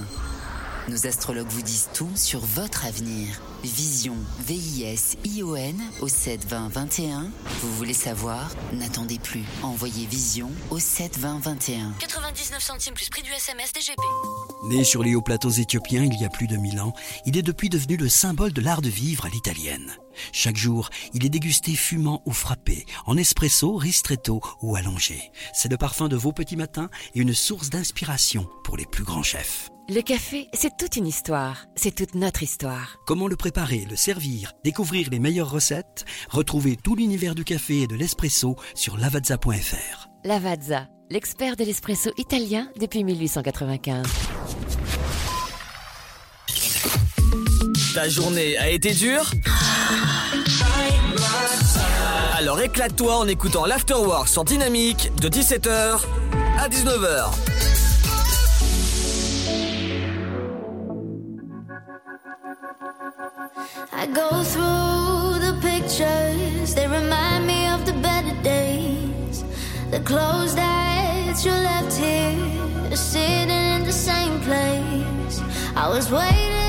[SPEAKER 12] Nos astrologues vous disent tout sur votre avenir. Vision, V-I-S-I-O-N au 7 20 21. Vous voulez savoir? N'attendez plus. Envoyez Vision au 7 20 21.
[SPEAKER 23] 99 centimes plus prix du SMS DGP.
[SPEAKER 15] Né sur les hauts plateaux éthiopiens il y a plus de mille ans, il est depuis devenu le symbole de l'art de vivre à l'italienne. Chaque jour, il est dégusté fumant ou frappé, en espresso, ristretto ou allongé. C'est le parfum de vos petits matins et une source d'inspiration pour les plus grands chefs.
[SPEAKER 16] Le café, c'est toute une histoire. C'est toute notre histoire.
[SPEAKER 15] Comment le préparer, le servir, découvrir les meilleures recettes? Retrouvez tout l'univers du café et de l'espresso sur lavazza.fr.
[SPEAKER 16] Lavazza, l'expert de l'espresso italien depuis 1895.
[SPEAKER 2] Ta journée a été dure Alors éclate-toi en écoutant l'Afterwork sur Dynamique de 17h à 19h.
[SPEAKER 18] I go through the pictures, they remind me of the better days. The clothes that you left here, sitting in the same place. I was waiting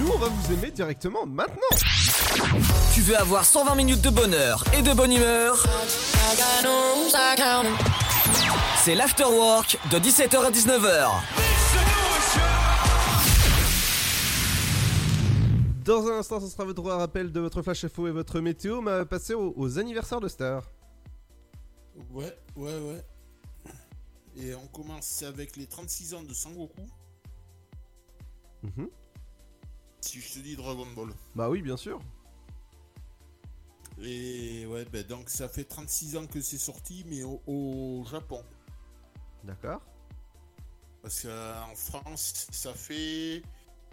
[SPEAKER 1] Nous, on va vous aimer directement maintenant.
[SPEAKER 2] Tu veux avoir 120 minutes de bonheur et de bonne humeur? C'est l'afterwork de 17h à 19h.
[SPEAKER 1] Dans un instant, ce sera votre rappel de votre Flash Info et votre météo. On va passer aux, aux anniversaires de stars.
[SPEAKER 19] Ouais, ouais, ouais. Et on commence avec les 36 ans de Sangoku.
[SPEAKER 1] Mhm.
[SPEAKER 19] Si je te dis Dragon Ball.
[SPEAKER 1] Bah oui, bien sûr.
[SPEAKER 19] Et ouais, ben donc ça fait 36 ans que c'est sorti, mais au, au Japon.
[SPEAKER 1] D'accord.
[SPEAKER 19] Parce qu'en France, ça fait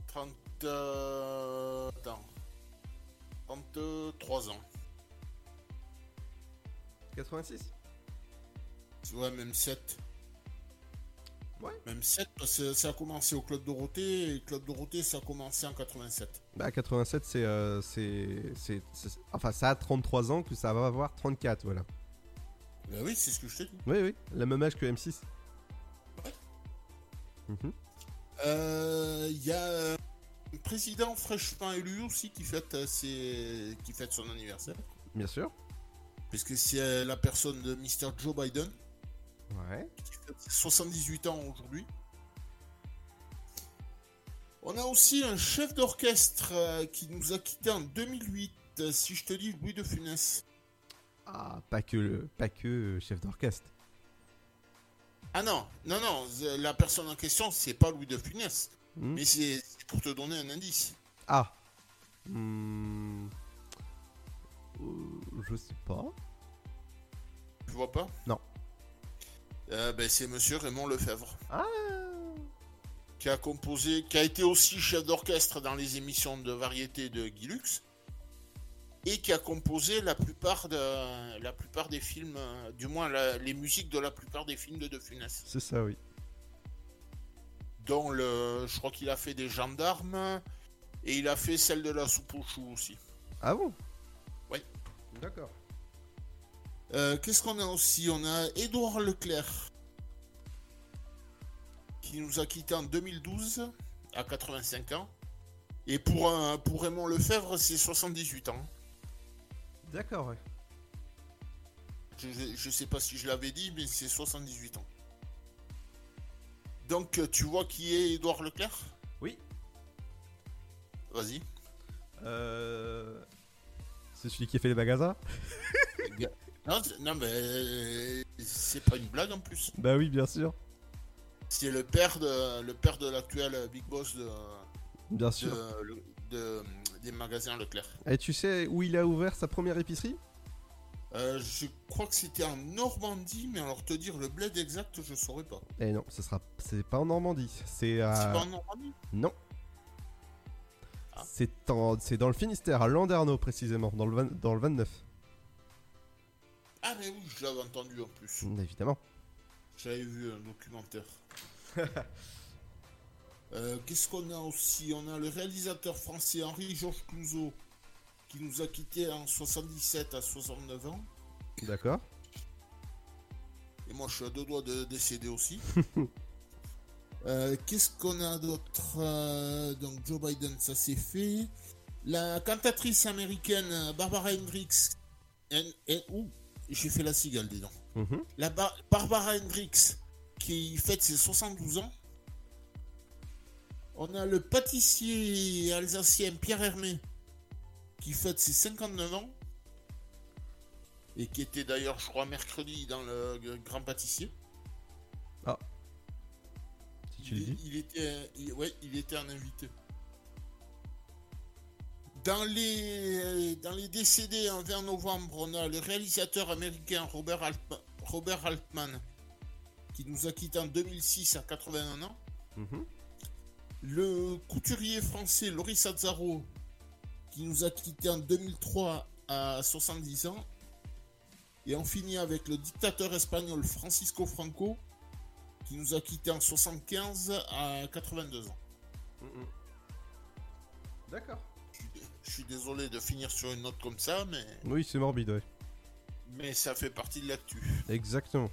[SPEAKER 19] 30. euh, Attends. 33 ans.
[SPEAKER 1] 86
[SPEAKER 19] Ouais, même 7.
[SPEAKER 1] Ouais.
[SPEAKER 19] Même 7, parce que ça a commencé au Club Dorothée, et Club Dorothée, ça a commencé en 87.
[SPEAKER 1] Bah 87, c'est, euh, c'est, Enfin, ça a 33 ans que ça va avoir 34, voilà.
[SPEAKER 19] Bah oui, c'est ce que je t'ai dit.
[SPEAKER 1] Oui, oui, le même âge que M6. Mhm.
[SPEAKER 19] Euh, Il y a un président fraîchement élu aussi qui fête, euh, ses- qui fête son anniversaire.
[SPEAKER 1] Bien sûr.
[SPEAKER 19] Parce que c'est euh, la personne de Mr. Joe Biden,
[SPEAKER 1] Ouais.
[SPEAKER 19] qui fête ses 78 ans aujourd'hui. On a aussi un chef d'orchestre euh, qui nous a quitté en 2008, euh, si je te dis Louis de Funès.
[SPEAKER 1] Ah, pas que, le, pas que euh, chef d'orchestre.
[SPEAKER 19] Ah non, non, non, la personne en question, c'est pas Louis de Funès.
[SPEAKER 1] Hmm.
[SPEAKER 19] Mais c'est pour te donner un indice.
[SPEAKER 1] Ah. Hmm. Euh, je sais pas.
[SPEAKER 19] Tu vois pas?
[SPEAKER 1] Non.
[SPEAKER 19] Euh, ben, C'est monsieur Raymond Lefebvre.
[SPEAKER 1] Ah
[SPEAKER 19] Qui a composé, qui a été aussi chef d'orchestre dans les émissions de variété de Guy Lux. Et qui a composé la plupart, de, la plupart des films, euh, du moins la- les musiques de la plupart des films de De Funès.
[SPEAKER 1] C'est ça, oui.
[SPEAKER 19] Dont le, je crois qu'il a fait des gendarmes et il a fait celle de la soupe aux choux aussi.
[SPEAKER 1] Ah bon?
[SPEAKER 19] Oui.
[SPEAKER 1] D'accord.
[SPEAKER 19] Euh, Qu'est-ce qu'on a aussi? On a Édouard Leclerc qui nous a quitté en 2012 à 85 ans. Et pour, un, pour Raymond Lefebvre, c'est 78 ans.
[SPEAKER 1] D'accord, ouais.
[SPEAKER 19] Je, je sais pas si je l'avais dit, mais c'est 78 ans. Donc, tu vois qui est Édouard Leclerc?
[SPEAKER 1] Oui.
[SPEAKER 19] Vas-y.
[SPEAKER 1] Euh... C'est celui qui a fait les magasins?
[SPEAKER 19] Non, non, mais euh, c'est pas une blague en plus.
[SPEAKER 1] Bah oui, bien sûr.
[SPEAKER 19] C'est le père de le père de l'actuel Big Boss de,
[SPEAKER 1] Bien
[SPEAKER 19] de-
[SPEAKER 1] sûr.
[SPEAKER 19] le- de- des magasins Leclerc.
[SPEAKER 1] Et tu sais où il a ouvert sa première épicerie?
[SPEAKER 19] Euh, je crois que c'était en Normandie, mais alors te dire le bled exact, je saurais pas.
[SPEAKER 1] Eh non, ce sera... c'est pas en Normandie. C'est à...
[SPEAKER 19] C'est pas en Normandie?
[SPEAKER 1] Non.
[SPEAKER 19] Ah.
[SPEAKER 1] C'est en... c'est dans le Finistère, à Landerneau précisément, dans le, dans le 29.
[SPEAKER 19] Ah mais oui, je l'avais entendu en plus.
[SPEAKER 1] Mm, Évidemment.
[SPEAKER 19] J'avais vu un documentaire. *laughs* Euh, Qu'est-ce qu'on a aussi? On a le réalisateur français Henri-Georges Clouzot qui nous a quittés en 77 à 69 ans.
[SPEAKER 1] D'accord.
[SPEAKER 19] Et moi, je suis à deux doigts de décéder aussi. *laughs* Euh, Qu'est-ce qu'on a d'autre? Euh, Donc, Joe Biden, ça c'est fait. La cantatrice américaine Barbara Hendricks. Hen- Hen- ouh, j'ai fait la cigale, donc.
[SPEAKER 1] Mhm.
[SPEAKER 19] La Bar- Barbara Hendricks qui fête ses 72 ans. On a le pâtissier alsacien Pierre Hermé qui fête ses 59 ans. Et qui était d'ailleurs, je crois, mercredi dans le Grand Pâtissier.
[SPEAKER 1] Ah. Si tu le
[SPEAKER 19] Il,
[SPEAKER 1] dis.
[SPEAKER 19] il était, il- ouais, il était un invité. Dans les, dans les décédés en 20 novembre, on a le réalisateur américain Robert, Altman, Robert Altman qui nous a quittés en 2006 à 81 ans.
[SPEAKER 1] Mhm.
[SPEAKER 19] Le couturier français Loris Azzaro qui nous a quittés en 2003 à 70 ans. Et on finit avec le dictateur espagnol Francisco Franco qui nous a quittés en 75 à 82 ans.
[SPEAKER 1] D'accord.
[SPEAKER 19] Je suis désolé de finir sur une note comme ça, mais,
[SPEAKER 1] Oui, c'est morbide, ouais.
[SPEAKER 19] mais ça fait partie de l'actu.
[SPEAKER 1] Exactement.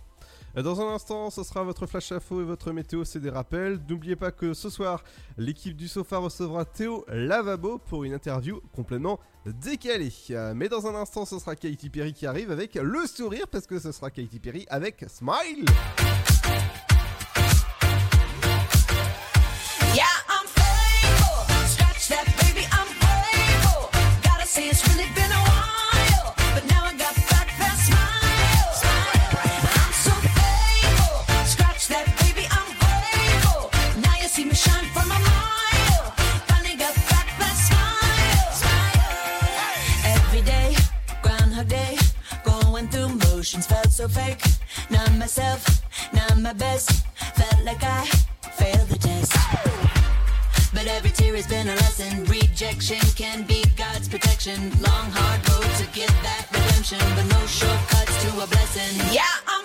[SPEAKER 1] Dans un instant, ce sera votre flash info et votre météo, c'est des rappels. N'oubliez pas que ce soir, l'équipe du sofa recevra Théo Lavabo pour une interview complètement décalée. Euh, Mais dans un instant, ce sera Katy Perry qui arrive avec le sourire parce que ce sera Katy Perry avec Smile.
[SPEAKER 18] So
[SPEAKER 20] fake. Not myself, not my best. Felt like I failed the test. But every tear has been a lesson. Rejection can be God's protection. Long, hard road to get that redemption, but no shortcuts to a blessing.
[SPEAKER 18] Yeah, I'm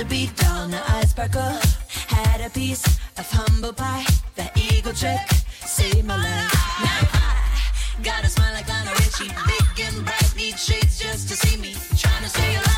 [SPEAKER 20] to be dull, now I sparkle. Had a piece of humble pie. That eagle trick saved my life. Now I got a smile like Lionel Richie. Big and bright, need shades just to see me. Trying to stay alive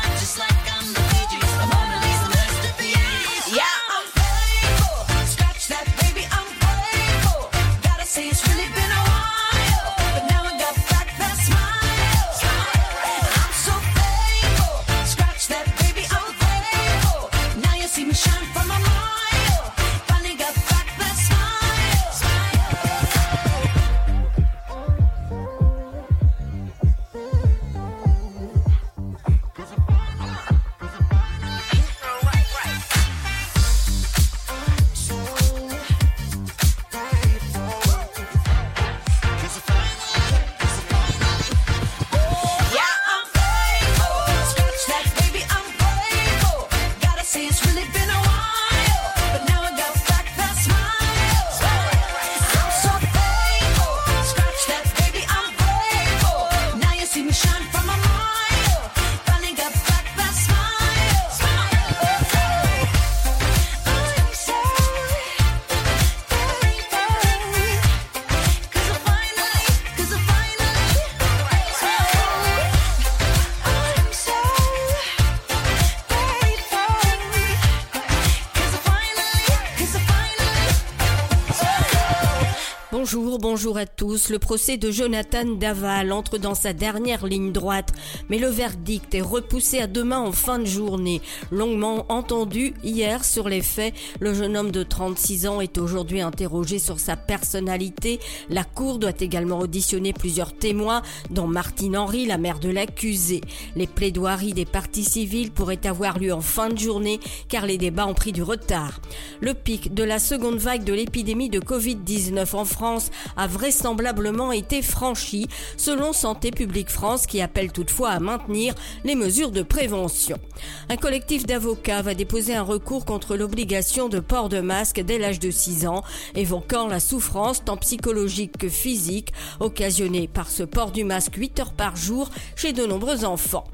[SPEAKER 3] Bonjour, à tous. Le procès de Jonathan Daval entre dans sa dernière ligne droite, mais le verdict est repoussé à demain en fin de journée. Longuement entendu hier sur les faits, le jeune homme de 36 ans est aujourd'hui interrogé sur sa personnalité. La cour doit également auditionner plusieurs témoins, dont Martine Henry, la mère de l'accusé. Les plaidoiries des parties civiles pourraient avoir lieu en fin de journée car les débats ont pris du retard. Le pic de la seconde vague de l'épidémie de Covid-19 en France a vraisemblablement été franchi, selon Santé publique France qui appelle toutefois à maintenir les mesures de prévention. Un collectif d'avocats va déposer un recours contre l'obligation de port de masque dès l'âge de 6 ans, évoquant la souffrance tant psychologique que physique occasionnée par ce port du masque 8 heures par jour chez de nombreux enfants.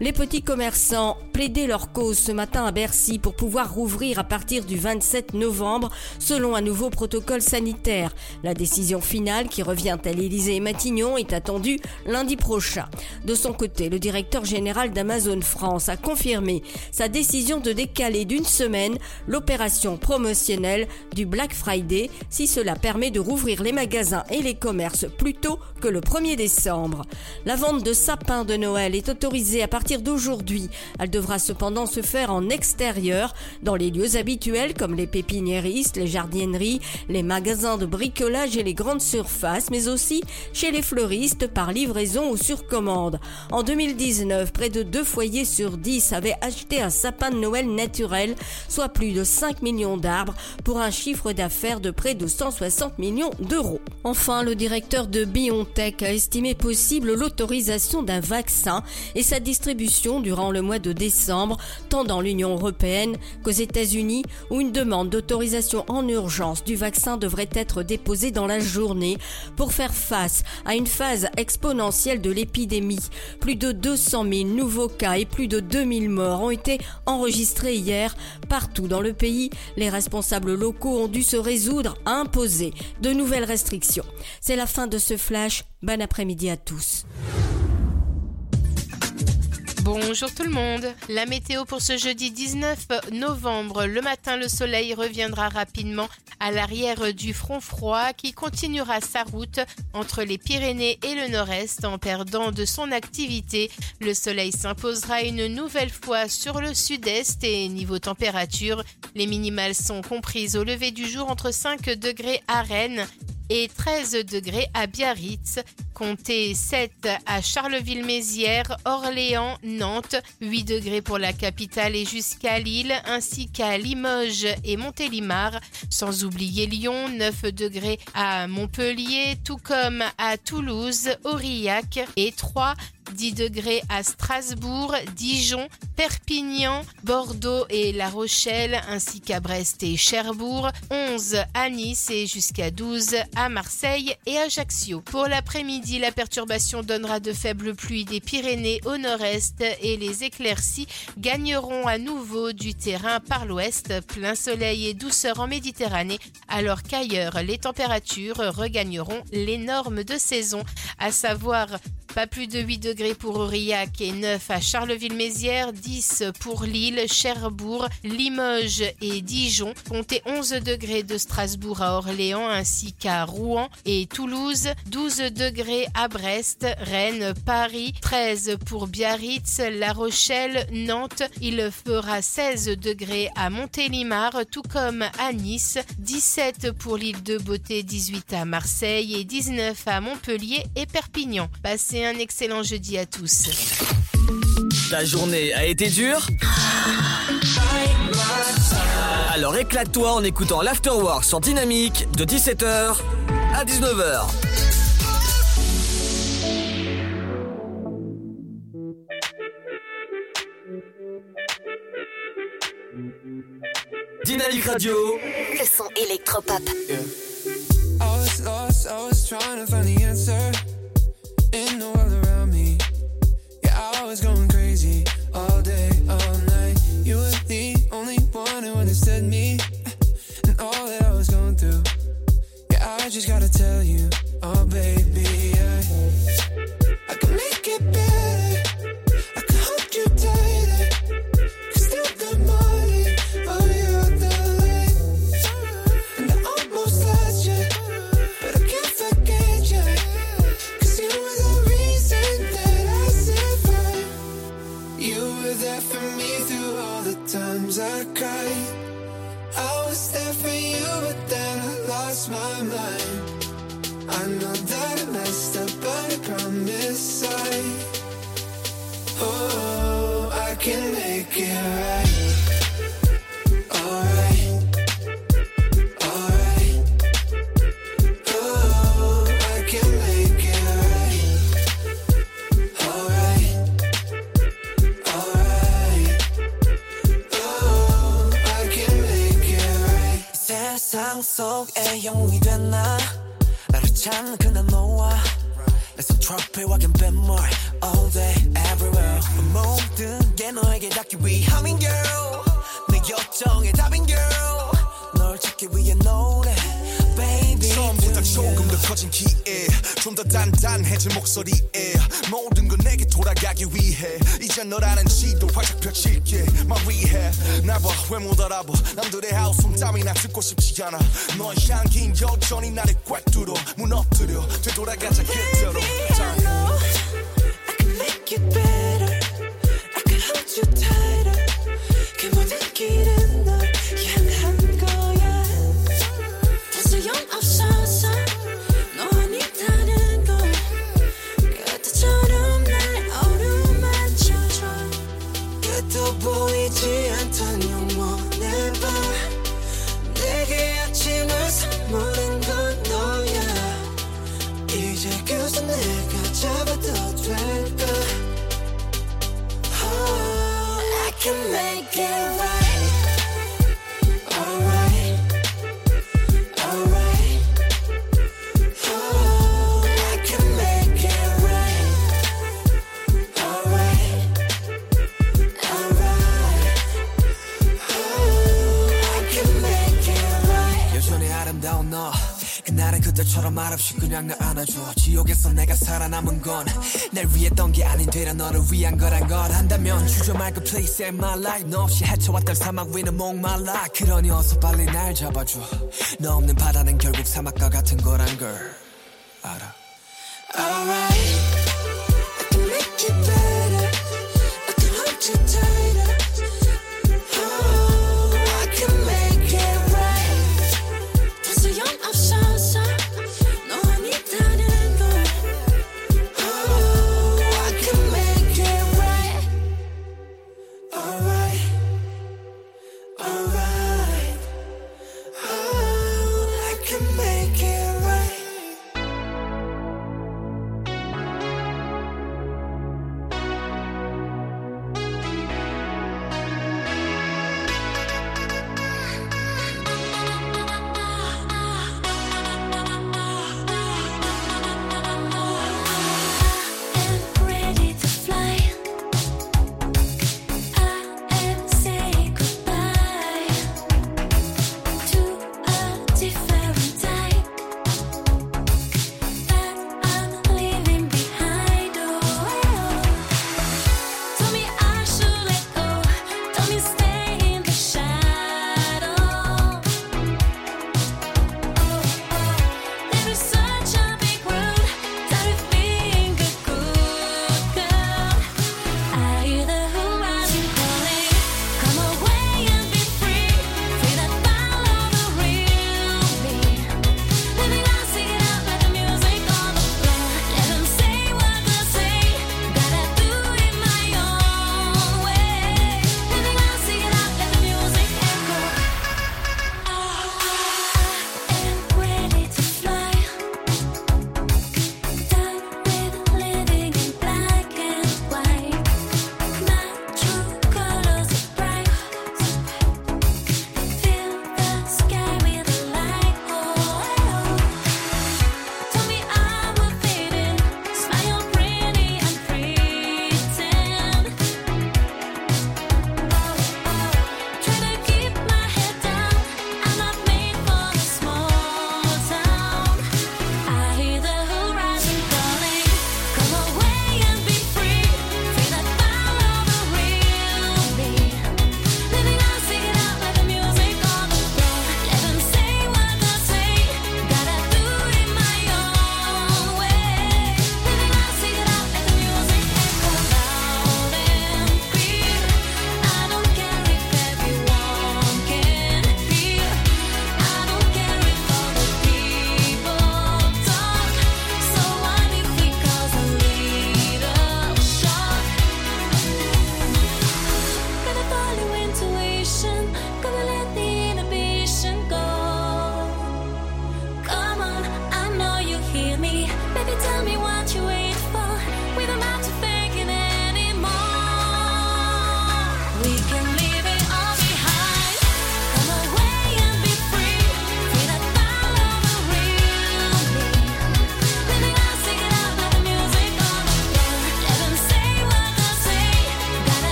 [SPEAKER 3] Les petits commerçants plaidaient leur cause ce matin à Bercy pour pouvoir rouvrir à partir du 27 novembre selon un nouveau protocole sanitaire. La décision finale qui revient à l'Élysée et Matignon est attendue lundi prochain. De son côté, le directeur général d'Amazon France a confirmé sa décision de décaler d'une semaine l'opération promotionnelle du Black Friday si cela permet de rouvrir les magasins et les commerces plus tôt que le 1er décembre. La vente de sapins de Noël est autorisée à partir d'aujourd'hui. Elle devra cependant se faire en extérieur, dans les lieux habituels comme les pépiniéristes, les jardinières, les magasins de bricolage et les grandes surfaces, mais aussi chez les fleuristes par livraison ou sur commande. En 2019, près de 2 foyers sur 10 avaient acheté un sapin de Noël naturel, soit plus de 5 millions d'arbres, pour un chiffre d'affaires de près de 160 millions d'euros. Enfin, le directeur de BioNTech a estimé possible l'autorisation d'un vaccin et sa distribution durant le mois de décembre, tant dans l'Union européenne qu'aux États-Unis, où une demande d'autorisation en urgence du vaccin devrait être déposée dans la journée. Pour faire face à une phase exponentielle de l'épidémie. Plus de 200 000 nouveaux cas et plus de 2000 morts ont été enregistrés hier partout dans le pays. Les responsables locaux ont dû se résoudre à imposer de nouvelles restrictions. C'est la fin de ce flash. Bon après-midi à tous.
[SPEAKER 4] Bonjour tout le monde. La météo pour ce jeudi 19 novembre. Le matin, le soleil reviendra rapidement à l'arrière du front froid qui continuera sa route entre les Pyrénées et le nord-est en perdant de son activité. Le soleil s'imposera une nouvelle fois sur le sud-est et niveau température, les minimales sont comprises au lever du jour entre 5 degrés à Rennes et 13 degrés à Biarritz. Comptez 7 à Charleville-Mézières, Orléans, Nantes, 8 degrés pour la capitale et jusqu'à Lille, ainsi qu'à Limoges et Montélimar, sans oublier Lyon, 9 degrés à Montpellier, tout comme à Toulouse, Aurillac et 3 10 degrés à Strasbourg, Dijon, Perpignan, Bordeaux et La Rochelle, ainsi qu'à Brest et Cherbourg, 11 à Nice et jusqu'à 12 à Marseille et Ajaccio. Pour l'après-midi, la perturbation donnera de faibles pluies des Pyrénées au nord-est et les éclaircies gagneront à nouveau du terrain par l'ouest, plein soleil et douceur en Méditerranée, alors qu'ailleurs les températures regagneront les normes de saison, à savoir pas plus de 8 degrés pour Aurillac et 9 à Charleville-Mézières, 10 pour Lille, Cherbourg, Limoges et Dijon. Comptez 11 degrés de Strasbourg à Orléans ainsi qu'à Rouen et Toulouse, 12 degrés à Brest, Rennes, Paris, 13 pour Biarritz, La Rochelle, Nantes. Il fera 16 degrés à Montélimar, tout comme à Nice, 17 pour l'île de Beauté, 18 à Marseille et 19 à Montpellier et Perpignan. Passez un excellent jeudi à tous.
[SPEAKER 2] Ta journée a été dure Alors éclate-toi en écoutant l'Afterwork sur Dynamique de 17h à 19h. Dynamique Radio.
[SPEAKER 7] Le son électropop.
[SPEAKER 24] I was lost, I was trying to find the answer in the world was going crazy all day, all night. You were the only one who understood me and all that I was going through. Yeah, I just gotta tell you, oh baby, times I cried. I was there for you, but then I lost my mind. I know that I messed up, but I promise I. Oh, I can make it right.
[SPEAKER 17] 세상 속에 영웅이 됐나 나를 찾는 그날 너와 내손 트로피와 갬뱀물 all day everywhere 모든 게 너에게 닿기 위함인 girl 내 요청의 답인 girl 널 찾기 위해 노래 baby
[SPEAKER 25] 처음보다 조금 더 커진 기에 좀 더 단단해진 목소리에. 모든 건 내게 돌아가기 위해. 이제 너라는 지도 활짝 펼칠게. My rehab 나봐 왜못 알아봐. 남들의 하우스 땀이나 듣고 싶지 않아. 너의 향긴 여전히 나를 꽉 뚫어. 무너뜨려. 되돌아가자 그대로.
[SPEAKER 24] make it better. 그처럼 말없이 그냥 날 안아줘. 지옥에서 내가 살아남은 건 날 위했던 게 아닌 되려 너를 위한 거란 걸 한다면 주저 말고 그 please save my life. 너 없이 헤쳐왔던 사막 위는 목말라. 그러니 어서 빨리 날 잡아줘. 너 없는 바다는 결국 사막과 같은 거란 걸 알아.
[SPEAKER 20] Alright.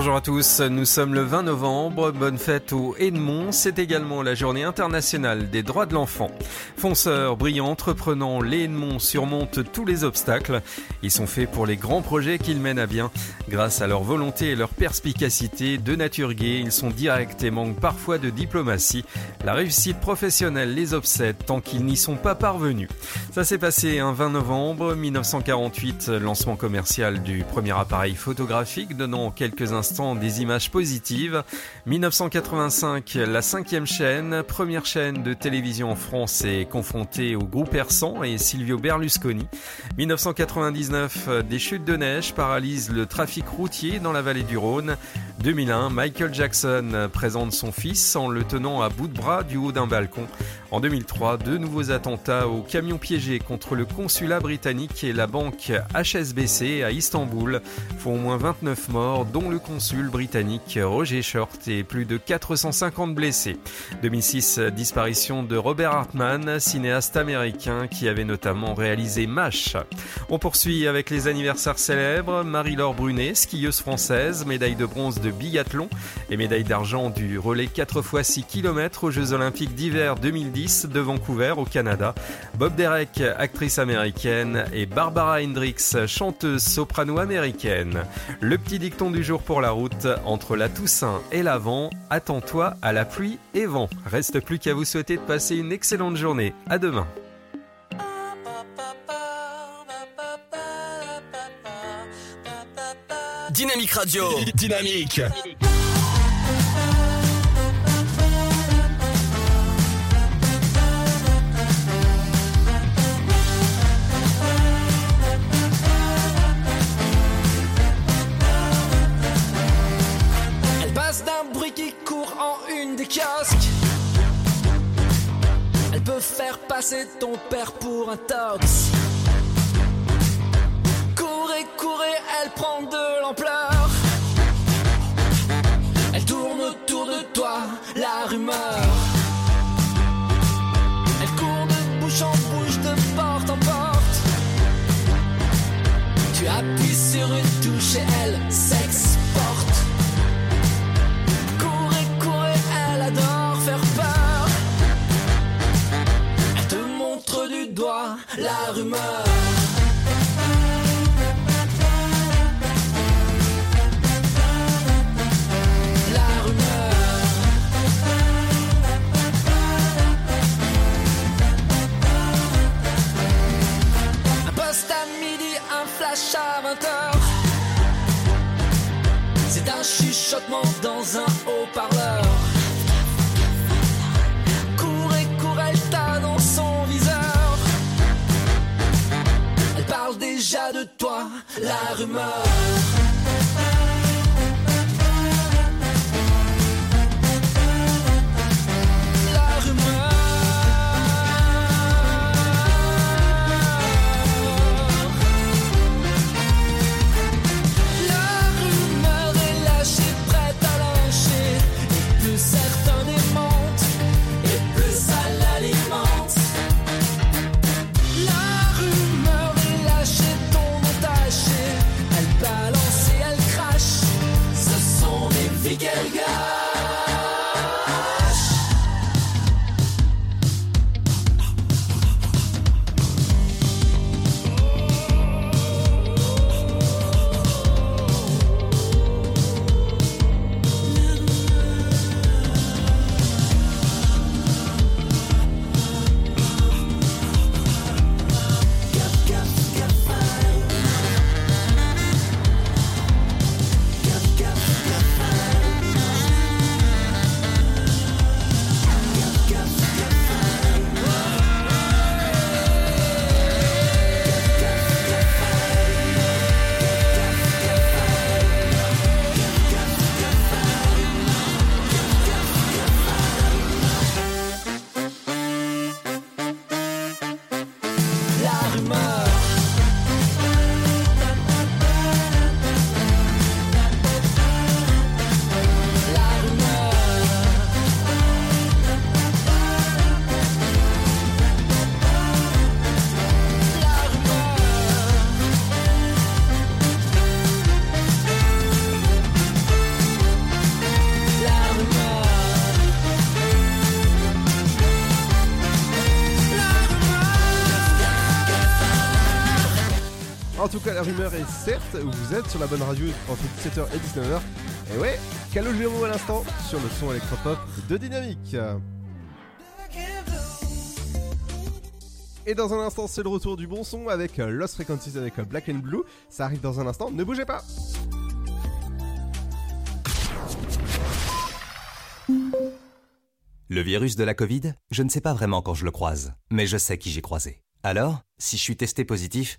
[SPEAKER 26] Bonjour à tous, nous sommes le 20 novembre, bonne fête au Edmond, c'est également la journée internationale des droits de l'enfant. Fonceurs, brillants, entreprenants, les Edmonds surmontent tous les obstacles. Ils sont faits pour les grands projets qu'ils mènent à bien. Grâce à leur volonté et leur perspicacité, de nature gay, ils sont directs et manquent parfois de diplomatie. La réussite professionnelle les obsède tant qu'ils n'y sont pas parvenus. Ça s'est passé un 20 novembre 1948, lancement commercial du premier appareil photographique donnant quelques instants des images positives. 1985, la cinquième chaîne, première chaîne de télévision en France est confrontée au groupe Persan et Silvio Berlusconi. 1999, des chutes de neige paralysent le trafic routier dans la vallée du Rhône. 2001, Michael Jackson présente son fils en le tenant à bout de bras du haut d'un balcon. En 2003, deux nouveaux attentats au camion piégé contre le consulat britannique et la banque HSBC à Istanbul font au moins 29 morts, dont le consul britannique Roger Short et plus de 450 blessés. 2006, disparition de Robert Hartman, cinéaste américain qui avait notamment réalisé MASH. On poursuit avec les anniversaires célèbres. Marie-Laure Brunet, skieuse française, médaille de bronze de biathlon et médaille d'argent du relais 4 x 6 km aux Jeux Olympiques d'hiver 2010 de Vancouver au Canada. Bob Derek, actrice américaine et Barbara Hendricks, chanteuse soprano américaine. Le petit dicton du jour pour la route entre la Toussaint et l'Avent. Attends-toi à la pluie et vent. Reste plus qu'à vous souhaiter de passer une excellente journée. À demain.
[SPEAKER 2] Dynamique Radio. Dynamique.
[SPEAKER 18] Des. Elle peut faire passer ton père pour un tox. Courez, courez, elle prend de l'ampleur. Elle tourne autour de toi, la rumeur. La rumeur. La rumeur. Un poste à midi, un flash à 20h. C'est un chuchotement dans un haut-parleur. La rumeur. la rumeur est
[SPEAKER 1] certes, vous êtes sur la bonne radio entre 17h et 19h. Et ouais, Calogero à l'instant sur le son électropop de Dynamique. Et dans un instant, c'est le retour du bon son avec Lost Frequencies avec Black and Blue. Ça arrive dans un instant, ne bougez pas
[SPEAKER 11] Le virus de la Covid, je ne sais pas vraiment quand je le croise, mais je sais qui j'ai croisé. Alors, si je suis testé positif,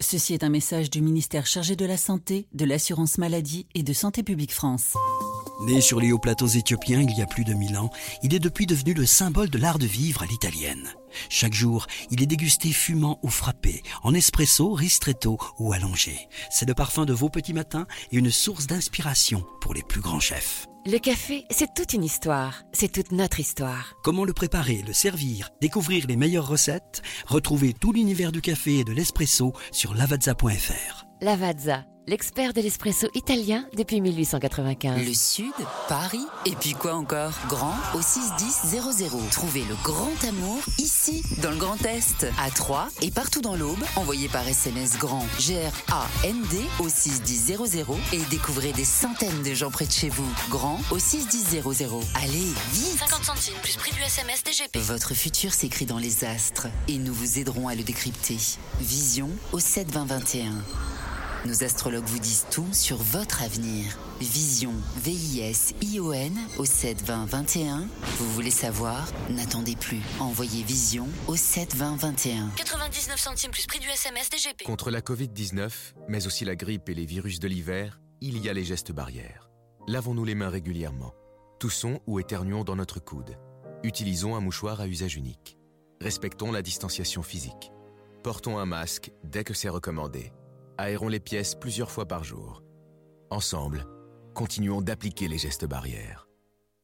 [SPEAKER 13] Ceci est un message du ministère chargé de la Santé, de l'Assurance Maladie et de Santé Publique France.
[SPEAKER 15] Né sur les hauts plateaux éthiopiens il y a plus de mille ans, il est depuis devenu le symbole de l'art de vivre à l'italienne. Chaque jour, il est dégusté fumant ou frappé, en espresso, ristretto ou allongé. C'est le parfum de vos petits matins et une source d'inspiration pour les plus grands chefs.
[SPEAKER 16] Le café, c'est toute une histoire. C'est toute notre histoire.
[SPEAKER 15] Comment le préparer, le servir, découvrir les meilleures recettes? Retrouvez tout l'univers du café et de l'espresso sur lavazza.fr.
[SPEAKER 16] Lavazza, l'expert de l'espresso italien depuis 1895.
[SPEAKER 12] Le Sud, Paris, et puis quoi encore? Grand au 61000. Trouvez le grand amour ici, dans le Grand Est, à Troyes et partout dans l'Aube. Envoyez par SMS grand G-R-A-N-D au 61000 et découvrez des centaines de gens près de chez vous. Grand au 61000. Allez, vite
[SPEAKER 14] 50 centimes plus prix du SMS DGP.
[SPEAKER 12] Votre futur s'écrit dans les astres et nous vous aiderons à le décrypter. Vision au 72021. Nos astrologues vous disent tout sur votre avenir. Vision, V-I-S-I-O-N au 7 20 21. Vous voulez savoir? N'attendez plus. Envoyez Vision au 7 20 21.
[SPEAKER 14] 99 centimes plus prix du SMS DGP.
[SPEAKER 10] Contre la Covid-19, mais aussi la grippe et les virus de l'hiver, il y a les gestes barrières. Lavons-nous les mains régulièrement. Toussons ou éternuons dans notre coude. Utilisons un mouchoir à usage unique. Respectons la distanciation physique. Portons un masque dès que c'est recommandé. Aérons les pièces plusieurs fois par jour. Ensemble, continuons d'appliquer les gestes barrières.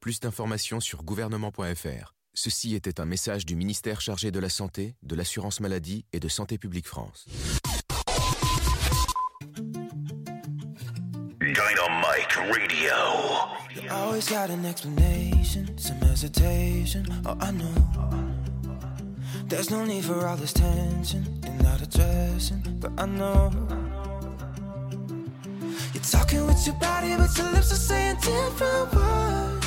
[SPEAKER 10] Plus d'informations sur gouvernement.fr. Ceci était un message du ministère chargé de la Santé, de l'Assurance Maladie et de Santé Publique France.
[SPEAKER 5] Dynamite Radio.
[SPEAKER 24] You always got an explanation, some hesitation. Oh, I know. There's no need for all this tension and not addressing, but I know. You're talking with your body, but your lips are saying different words.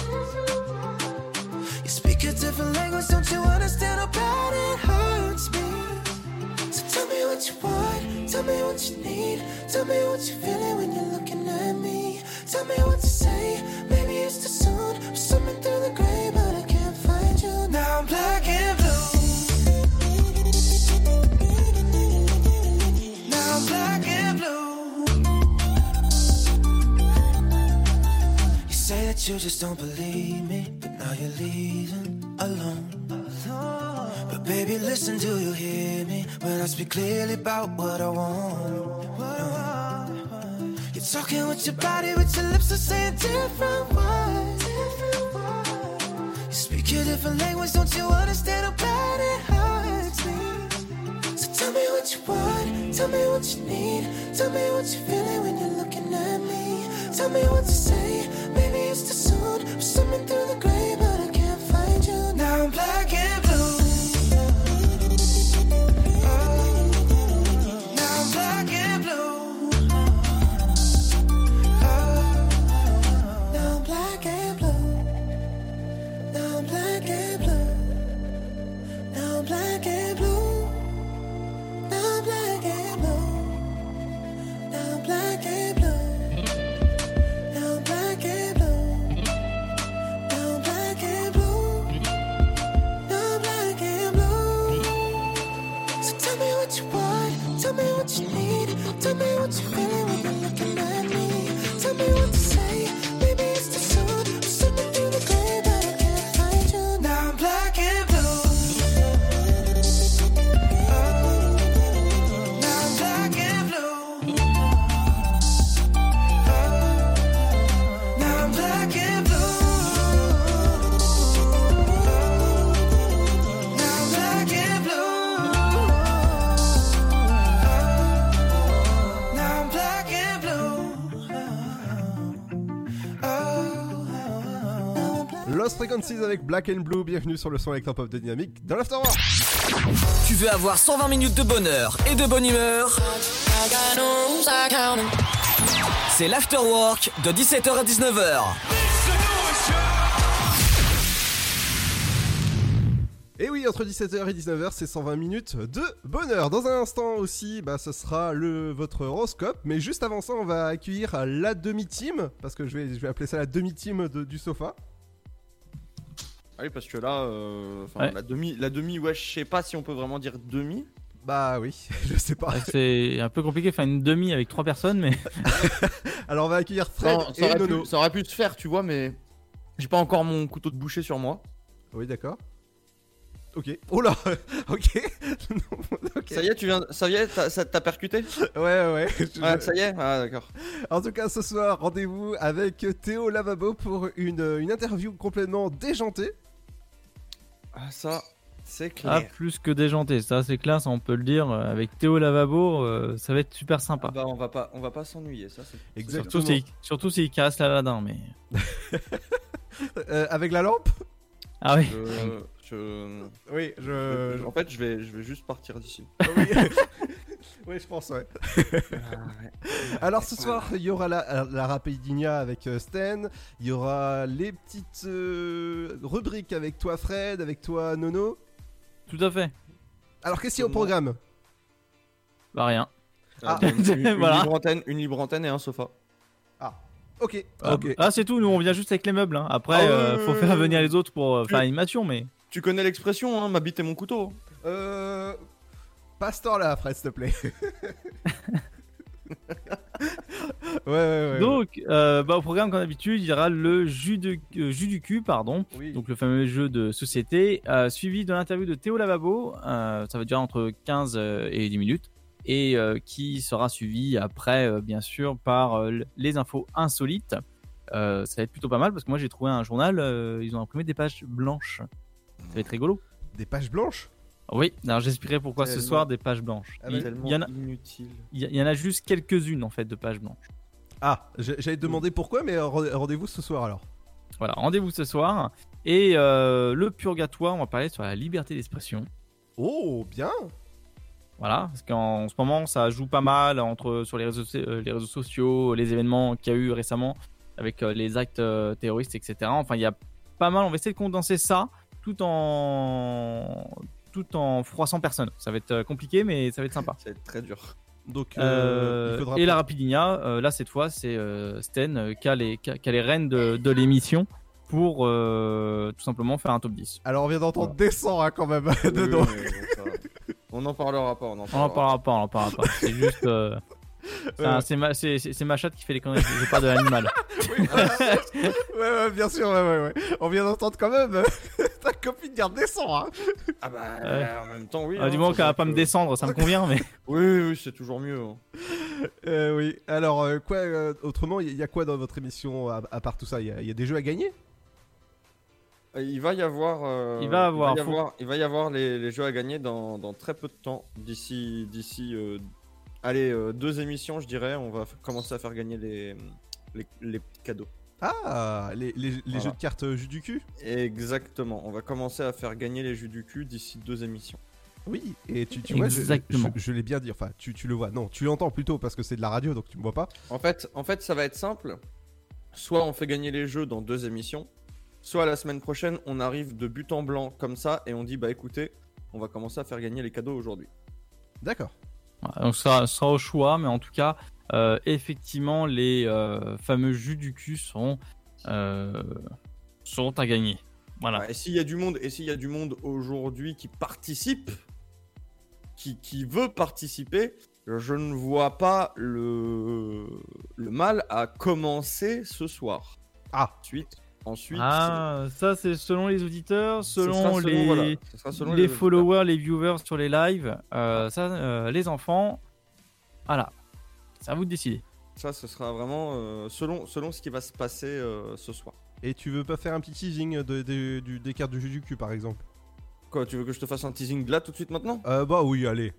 [SPEAKER 24] You speak a different language, don't you understand how bad it hurts me? So tell me what you want, tell me what you need, tell me what you're feeling when you're looking at me. Tell me what to say, maybe it's too soon. I'm swimming through the gray, but I can't find you. Now I'm black and blue. You just don't believe me, but now you're leaving alone. But baby, listen, do you hear me when I speak clearly about what I want? You're talking with your body, but your lips are saying different words. You speak a different language, don't you understand how bad it hurts me? So tell me what you want, tell me what you need, tell me what you're feeling when you're looking at me. Tell me what to say, it's too soon. I'm swimming through the gray, but I can't find you. Now I'm black and
[SPEAKER 1] Frequencies avec Black and Blue. Bienvenue sur le son électropop de Dynamique dans l'Afterwork.
[SPEAKER 2] Tu veux avoir 120 minutes de bonheur et de bonne humeur? C'est l'Afterwork de 17h à 19h.
[SPEAKER 1] Et oui, entre 17h et 19h, c'est 120 minutes de bonheur. Dans un instant aussi, bah, ce sera le, votre horoscope. Mais juste avant ça, on va accueillir la demi-team. Parce que je vais, je vais appeler ça la demi-team de- du sofa.
[SPEAKER 27] Ah oui, parce que là, euh, enfin,
[SPEAKER 1] Ouais.
[SPEAKER 27] la demi, la demi, ouais, je sais pas si on peut vraiment dire demi.
[SPEAKER 1] Bah oui, *laughs* je sais pas.
[SPEAKER 28] Ouais, C'est un peu compliqué, faire une demi avec trois personnes, mais. *laughs*
[SPEAKER 1] Alors on va accueillir Fred
[SPEAKER 27] ça, ça
[SPEAKER 1] et
[SPEAKER 27] aurait
[SPEAKER 1] Nono.
[SPEAKER 27] pu, ça aurait pu se faire, tu vois, mais j'ai pas encore mon couteau de boucher sur moi.
[SPEAKER 1] Oui, d'accord. Ok. Oh là *laughs* Ok. Ok.
[SPEAKER 27] Ça y est, tu viens, ça y est, t'as- ça t'a percuté?
[SPEAKER 1] Ouais, ouais.
[SPEAKER 27] Ouais, ça y est, ah d'accord.
[SPEAKER 1] En tout cas, ce soir, rendez-vous avec Théo Lavabo pour une, une interview complètement déjantée.
[SPEAKER 27] Ah, ça, c'est
[SPEAKER 28] Ah,
[SPEAKER 27] clair.
[SPEAKER 28] plus que déjanté, ça c'est clair, ça on peut le dire. euh, Avec Théo Lavabo, euh, ça va être super sympa.
[SPEAKER 27] Bah, on va pas, on va pas s'ennuyer, ça c'est.
[SPEAKER 28] Surtout s'il surtout s'il casse l'Aladin, mais. *laughs*
[SPEAKER 1] Euh, avec la lampe?
[SPEAKER 28] Ah oui.
[SPEAKER 27] Je, je-
[SPEAKER 1] Oui, je-
[SPEAKER 27] En fait, je vais, je vais juste partir d'ici. *laughs*
[SPEAKER 1] Oui. je pense, ouais. *laughs* Alors ce soir, il y aura la, la Rapidinia avec euh, Sten, il y aura les petites euh, rubriques avec toi Fred, avec toi Nono.
[SPEAKER 28] Tout à fait.
[SPEAKER 1] Alors qu'est-ce qu'il y a au programme?
[SPEAKER 28] Bah rien.
[SPEAKER 1] Ah.
[SPEAKER 27] Euh, une, une- une *laughs*
[SPEAKER 28] Voilà.
[SPEAKER 27] libre antenne, une libre antenne et un sofa.
[SPEAKER 1] Ok,
[SPEAKER 28] Ah,
[SPEAKER 1] ok.
[SPEAKER 28] ah, c'est tout, nous on vient juste avec les meubles. hein. Après,
[SPEAKER 27] Ah
[SPEAKER 28] euh, faut faire venir les autres pour euh,
[SPEAKER 27] Tu-
[SPEAKER 28] faire l'animation, mais.
[SPEAKER 27] Tu connais l'expression, hein, ma bite et mon couteau.
[SPEAKER 1] Euh... Passe temps là, Fred, s'il te plaît. *laughs* ouais, ouais, ouais.
[SPEAKER 28] Donc, euh, bah, au programme, comme d'habitude, il y aura le jus, de, euh, jus du cul, pardon. Donc, le fameux jeu de société, euh, suivi de l'interview de Théo Lavabo. ça va durer entre 15 euh, et 10 minutes. Et qui sera suivi après, bien sûr, par les infos insolites. Ça va être plutôt pas mal parce que moi, j'ai trouvé un journal, ils ont imprimé des pages blanches. Ça va être rigolo.
[SPEAKER 1] Des pages blanches?
[SPEAKER 28] Oui, alors j'expliquerai pourquoi ce soir des pages blanches.
[SPEAKER 1] Ah bah,
[SPEAKER 28] il, y en a,
[SPEAKER 27] inutile.
[SPEAKER 28] il y, en a juste quelques-unes en fait de pages blanches.
[SPEAKER 1] Ah, j'ai- j'allais te demander pourquoi, mais euh, rendez- rendez-vous ce soir alors.
[SPEAKER 28] Voilà, rendez-vous ce soir. Et euh, le purgatoire, on va parler sur la liberté d'expression.
[SPEAKER 1] Oh, bien
[SPEAKER 28] Voilà, parce qu'en ce moment, ça joue pas mal entre, sur les réseaux, euh, les réseaux sociaux, les événements qu'il y a eu récemment avec les actes terroristes, etc. Enfin, il y a pas mal, on va essayer de condenser ça tout en, tout en froissant personne. Ça va être euh, compliqué, mais ça va être sympa.
[SPEAKER 27] Ça va être très dur.
[SPEAKER 1] Donc,
[SPEAKER 28] Euh,
[SPEAKER 1] euh, il
[SPEAKER 28] et la Rapidinia, euh, là cette fois c'est euh, Sten euh, qui a les, qui a- qui a les rênes de, de l'émission pour euh, tout simplement faire un top 10.
[SPEAKER 1] Alors on vient d'entendre descend hein, quand même
[SPEAKER 27] Oui, *laughs*
[SPEAKER 1] dedans.
[SPEAKER 27] oui, oui, on n'en parlera pas, on en
[SPEAKER 28] On
[SPEAKER 27] parlera,
[SPEAKER 28] en parlera pas, on en parlera pas. C'est juste. Euh, c'est ma, chatte qui fait les conneries, je pas de l'animal. *laughs*
[SPEAKER 1] ouais, ouais, bien sûr, ouais, ouais, ouais. On vient d'entendre quand même euh, *laughs* ta copine dire descend, hein.
[SPEAKER 27] Ah bah,
[SPEAKER 28] Ouais.
[SPEAKER 27] en même temps, oui.
[SPEAKER 28] Ah, du
[SPEAKER 27] hein,
[SPEAKER 28] moment
[SPEAKER 27] c'est
[SPEAKER 28] qu'elle va pas me descendre, ça me convient, mais. *laughs*
[SPEAKER 27] Oui, oui, oui, c'est toujours mieux. hein.
[SPEAKER 1] Euh, oui. Alors, euh, quoi, euh, autrement, il y, y a quoi dans votre émission à, à part tout ça? Il y, y a des jeux à gagner?
[SPEAKER 27] Euh, Il va y avoir. euh,
[SPEAKER 28] Il va avoir,
[SPEAKER 27] Il va y
[SPEAKER 28] faut-
[SPEAKER 27] avoir, il va y avoir les, les jeux à gagner dans, dans très peu de temps. D'ici, d'ici, euh, allez, euh, deux émissions, je dirais. On va commencer à faire gagner les, les, cadeaux.
[SPEAKER 1] Ah, les, les- les
[SPEAKER 27] Voilà.
[SPEAKER 1] jeux de cartes euh, jus du cul?
[SPEAKER 27] Exactement. On va commencer à faire gagner les jus du cul d'ici deux émissions.
[SPEAKER 1] Oui, et tu, tu vois, je-
[SPEAKER 28] Exactement.
[SPEAKER 1] je, je l'ai bien dit, enfin, tu, tu le vois. Non, tu l'entends plutôt parce que c'est de la radio, donc tu me vois pas.
[SPEAKER 27] En fait, en fait, ça va être simple. Soit on fait gagner les jeux dans deux émissions, soit la semaine prochaine, on arrive de but en blanc comme ça et on dit bah écoutez, on va commencer à faire gagner les cadeaux aujourd'hui.
[SPEAKER 1] D'accord.
[SPEAKER 28] Donc ce sera, au choix, mais en tout cas, euh, effectivement, les euh, fameux jus du cul seront, euh, seront à gagner. Voilà.
[SPEAKER 27] Ouais, et s'il y a du monde, et s'il y a du monde aujourd'hui qui participe, qui, qui veut participer, je ne vois pas le, le mal à commencer ce soir.
[SPEAKER 1] Ah.
[SPEAKER 27] Ensuite, ensuite.
[SPEAKER 28] Ah, ça c'est selon les auditeurs, selon,
[SPEAKER 27] selon,
[SPEAKER 28] les,
[SPEAKER 27] voilà, ce sera selon
[SPEAKER 28] les,
[SPEAKER 27] les auditeurs.
[SPEAKER 28] followers, les viewers sur les lives. Euh, ça, euh, les enfants, voilà, c'est à vous de décider.
[SPEAKER 27] Ça, ce sera vraiment euh, selon, selon ce qui va se passer euh, ce soir.
[SPEAKER 1] Et tu veux pas faire un petit teasing de, de- du- des cartes du cul, par exemple?
[SPEAKER 27] Quoi, tu veux que je te fasse un teasing là tout de suite maintenant?
[SPEAKER 1] Euh, Bah oui, allez.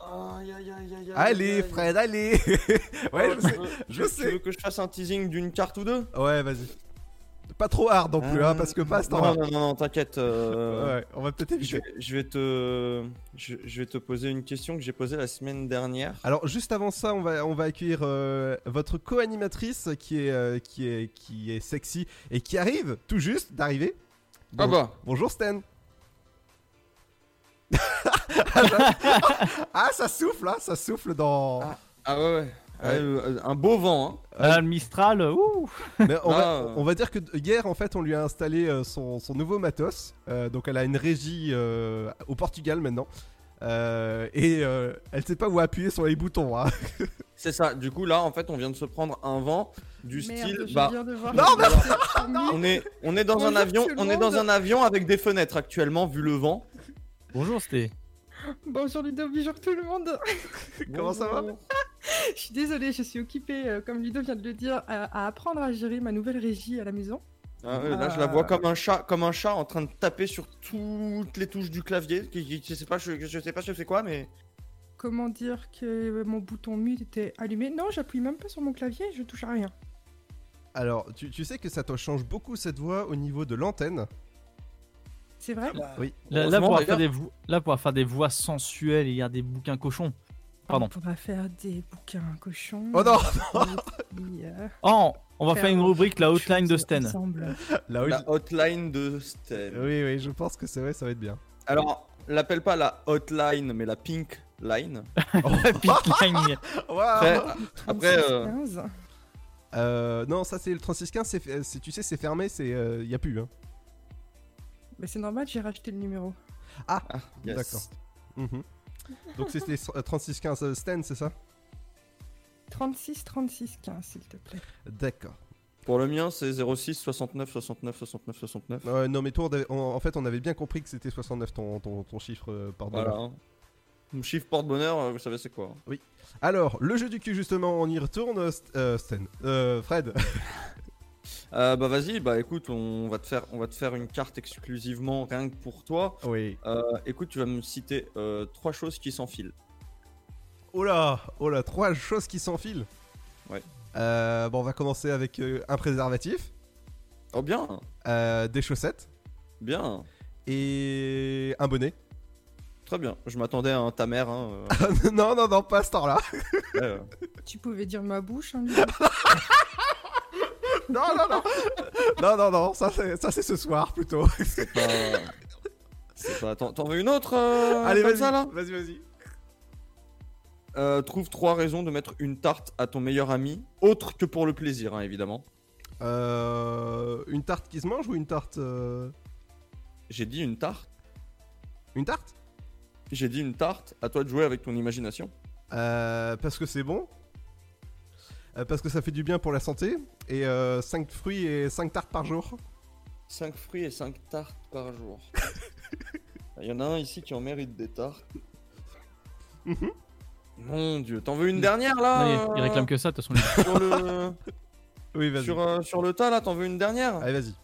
[SPEAKER 27] Aïe, aïe, aïe, aïe, aïe,
[SPEAKER 1] Allez. Fred, allez *laughs* Ouais,
[SPEAKER 27] Oh,
[SPEAKER 1] je sais,
[SPEAKER 27] veux-
[SPEAKER 1] je
[SPEAKER 27] tu-
[SPEAKER 1] sais.
[SPEAKER 27] Tu veux que je fasse un teasing d'une carte ou deux?
[SPEAKER 1] Ouais, vas-y. Pas trop hard non plus, hein, parce que pas
[SPEAKER 27] non, non, non, non, t'inquiète. euh,
[SPEAKER 1] Ouais, on va peut-être
[SPEAKER 27] je, je vais te, je, je vais te poser une question que j'ai posée la semaine dernière.
[SPEAKER 1] Alors juste avant ça, on va on va accueillir euh, votre co-animatrice qui est euh, qui est qui est sexy et qui arrive tout juste d'arriver.
[SPEAKER 27] Ah
[SPEAKER 1] Bon-
[SPEAKER 27] bah.
[SPEAKER 1] Bonjour Stan. *laughs* *laughs* ah ça souffle là, ça souffle dans.
[SPEAKER 27] Ah ouais, ouais. Ouais, euh, un beau vent. Hein.
[SPEAKER 28] Ah, le Mistral, ouh
[SPEAKER 1] Mais on, va,
[SPEAKER 27] Ah.
[SPEAKER 1] on va dire que hier, en fait, on lui a installé euh, son, son nouveau matos. Euh, donc, elle a une régie euh, au Portugal maintenant. Euh, et euh, elle sait pas où appuyer sur les boutons. hein. *laughs*
[SPEAKER 27] C'est ça. Du coup, là, en fait, on vient de se prendre un vent du
[SPEAKER 29] Merde,
[SPEAKER 27] style. bah,
[SPEAKER 1] Non,
[SPEAKER 29] c'était fini.
[SPEAKER 27] on est, on est dans un avion, on est dans un avion avec des fenêtres actuellement, vu le vent.
[SPEAKER 28] Bonjour, c'était.
[SPEAKER 29] Bonjour Ludo, bonjour tout le monde. *laughs*
[SPEAKER 1] Comment ça va *laughs*
[SPEAKER 29] Je suis désolée, je suis occupée, euh, comme Ludo vient de le dire, à, à apprendre à gérer ma nouvelle régie à la maison.
[SPEAKER 27] Ah ouais, là, je la vois comme un chat, comme un chat en train de taper sur toutes les touches du clavier. Qui, qui- je sais pas, je, je sais pas je sais quoi, mais
[SPEAKER 29] Comment dire que mon bouton mute était allumé? Non, j'appuie même pas sur mon clavier, je touche à rien.
[SPEAKER 1] Alors, tu, tu sais que ça te change beaucoup cette voix au niveau de l'antenne.
[SPEAKER 29] C'est vrai
[SPEAKER 1] Oui.
[SPEAKER 28] Là,
[SPEAKER 27] d'ailleurs.
[SPEAKER 28] faire des vo- là, pouvoir faire des voix sensuelles et lire des bouquins cochons. Pardon.
[SPEAKER 29] On pourra faire des bouquins cochons.
[SPEAKER 1] Oh non,
[SPEAKER 29] puis, euh,
[SPEAKER 28] Oh, on va
[SPEAKER 29] Faire
[SPEAKER 28] faire une rubrique, la hotline de Sten.
[SPEAKER 29] ensemble. *laughs*
[SPEAKER 27] La hotline de Stel.
[SPEAKER 1] oui, oui, je pense que c'est vrai, ça va être bien.
[SPEAKER 27] Alors, l'appelle pas la hotline, mais la pink line. *laughs*
[SPEAKER 28] Pink line. *laughs*
[SPEAKER 1] Waouh.
[SPEAKER 27] Après, après, euh,
[SPEAKER 29] 15.
[SPEAKER 1] Euh, non, ça c'est le 3615, c'est, c'est- tu sais, c'est fermé, c'est, euh, y a plus. Hein.
[SPEAKER 29] Mais c'est normal, j'ai racheté le numéro.
[SPEAKER 1] Ah,
[SPEAKER 27] yes.
[SPEAKER 1] d'accord. Mhm. Donc c'était *laughs* euh, 3615 euh, Stan, c'est ça
[SPEAKER 29] 36 36 15, s'il te plaît.
[SPEAKER 1] D'accord.
[SPEAKER 27] Pour le mien, c'est 06 69 69 69 69.
[SPEAKER 1] Ouais, non, mais toi, on avait- on- en fait, on avait bien compris que c'était 69 ton, ton, ton chiffre, euh, pardon.
[SPEAKER 27] Voilà. hein. Mon chiffre porte-bonheur, euh, vous savez c'est quoi
[SPEAKER 1] Oui. Alors, le jeu du cul, justement, on y retourne, euh, St- euh, Stan. Euh, Fred. *laughs*
[SPEAKER 27] Euh, bah vas-y, bah écoute, on va te faire, on va te faire une carte exclusivement rien que pour toi.
[SPEAKER 1] oui.
[SPEAKER 27] Euh, écoute, tu vas me citer euh, trois choses qui s'enfilent.
[SPEAKER 1] Oh là, oh là, trois choses qui s'enfilent.
[SPEAKER 27] Ouais.
[SPEAKER 1] Euh, bon, on va commencer avec euh, un préservatif,
[SPEAKER 27] Oh bien,
[SPEAKER 1] euh, des chaussettes
[SPEAKER 27] bien,
[SPEAKER 1] et un bonnet.
[SPEAKER 27] très bien. Je m'attendais à un ta mère. Hein, euh, *laughs*
[SPEAKER 1] non, non, non, pas à ce temps-là.
[SPEAKER 27] ouais.
[SPEAKER 29] Tu pouvais dire ma bouche, hein. *laughs*
[SPEAKER 1] non, non, non. non, non, non, ça c'est, ce soir plutôt.
[SPEAKER 27] C'est pas. C'est pas. T'en veux une autre euh,
[SPEAKER 1] Allez, vas-y, vas-y, vas-y.
[SPEAKER 27] Euh, Trouve trois raisons de mettre une tarte à ton meilleur ami, autre que pour le plaisir, hein, évidemment.
[SPEAKER 1] Euh, une tarte qui se mange ou une tarte euh,
[SPEAKER 27] J'ai dit une tarte.
[SPEAKER 1] Une tarte?
[SPEAKER 27] J'ai dit une tarte. À toi de jouer avec ton imagination.
[SPEAKER 1] Euh, Parce que c'est bon. Euh, parce que ça fait du bien pour la santé. Et 5 fruits et 5 tartes par jour.
[SPEAKER 27] 5 fruits et 5 tartes par jour. *laughs* Il y en a un ici qui en mérite des tartes.
[SPEAKER 1] Mhm.
[SPEAKER 27] Mon dieu, t'en veux une dernière là
[SPEAKER 28] il
[SPEAKER 27] euh,
[SPEAKER 28] réclame que ça, de toute façon.
[SPEAKER 27] Sur le, *laughs*
[SPEAKER 1] Oui, vas-y.
[SPEAKER 27] sur, euh, sur le tas là, t'en veux une dernière?
[SPEAKER 1] Allez, vas-y.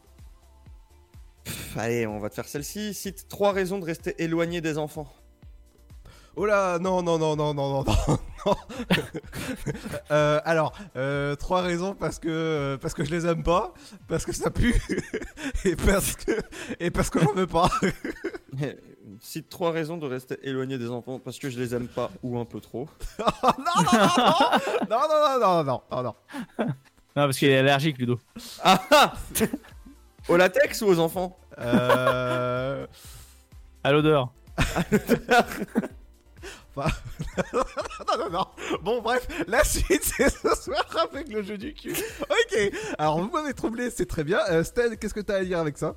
[SPEAKER 27] Pff, Allez, on va te faire celle-ci. Cite trois raisons de rester éloigné des enfants.
[SPEAKER 1] Oh là, non, non, non, non, non, non, non. Non. *laughs* Euh, alors, euh, trois raisons parce que euh, parce que je les aime pas, parce que ça pue *laughs* et parce que et parce que j'en veux pas. *laughs*
[SPEAKER 27] Cite trois raisons de rester éloigné des enfants parce que je les aime pas ou un peu trop.
[SPEAKER 1] non, non, non, non, non, non, non, non, non.
[SPEAKER 28] Non, parce qu'il est allergique, Ludo.
[SPEAKER 27] Ah ah Au latex ou aux enfants?
[SPEAKER 1] Euh...
[SPEAKER 28] À l'odeur.
[SPEAKER 1] Enfin, *laughs* non, non, non. Bon, bref, la suite, *laughs* c'est ce soir avec le jeu du cul. Ok, alors vous m'avez troublé, c'est très bien. Euh, Stan, qu'est-ce que t'as à dire avec ça?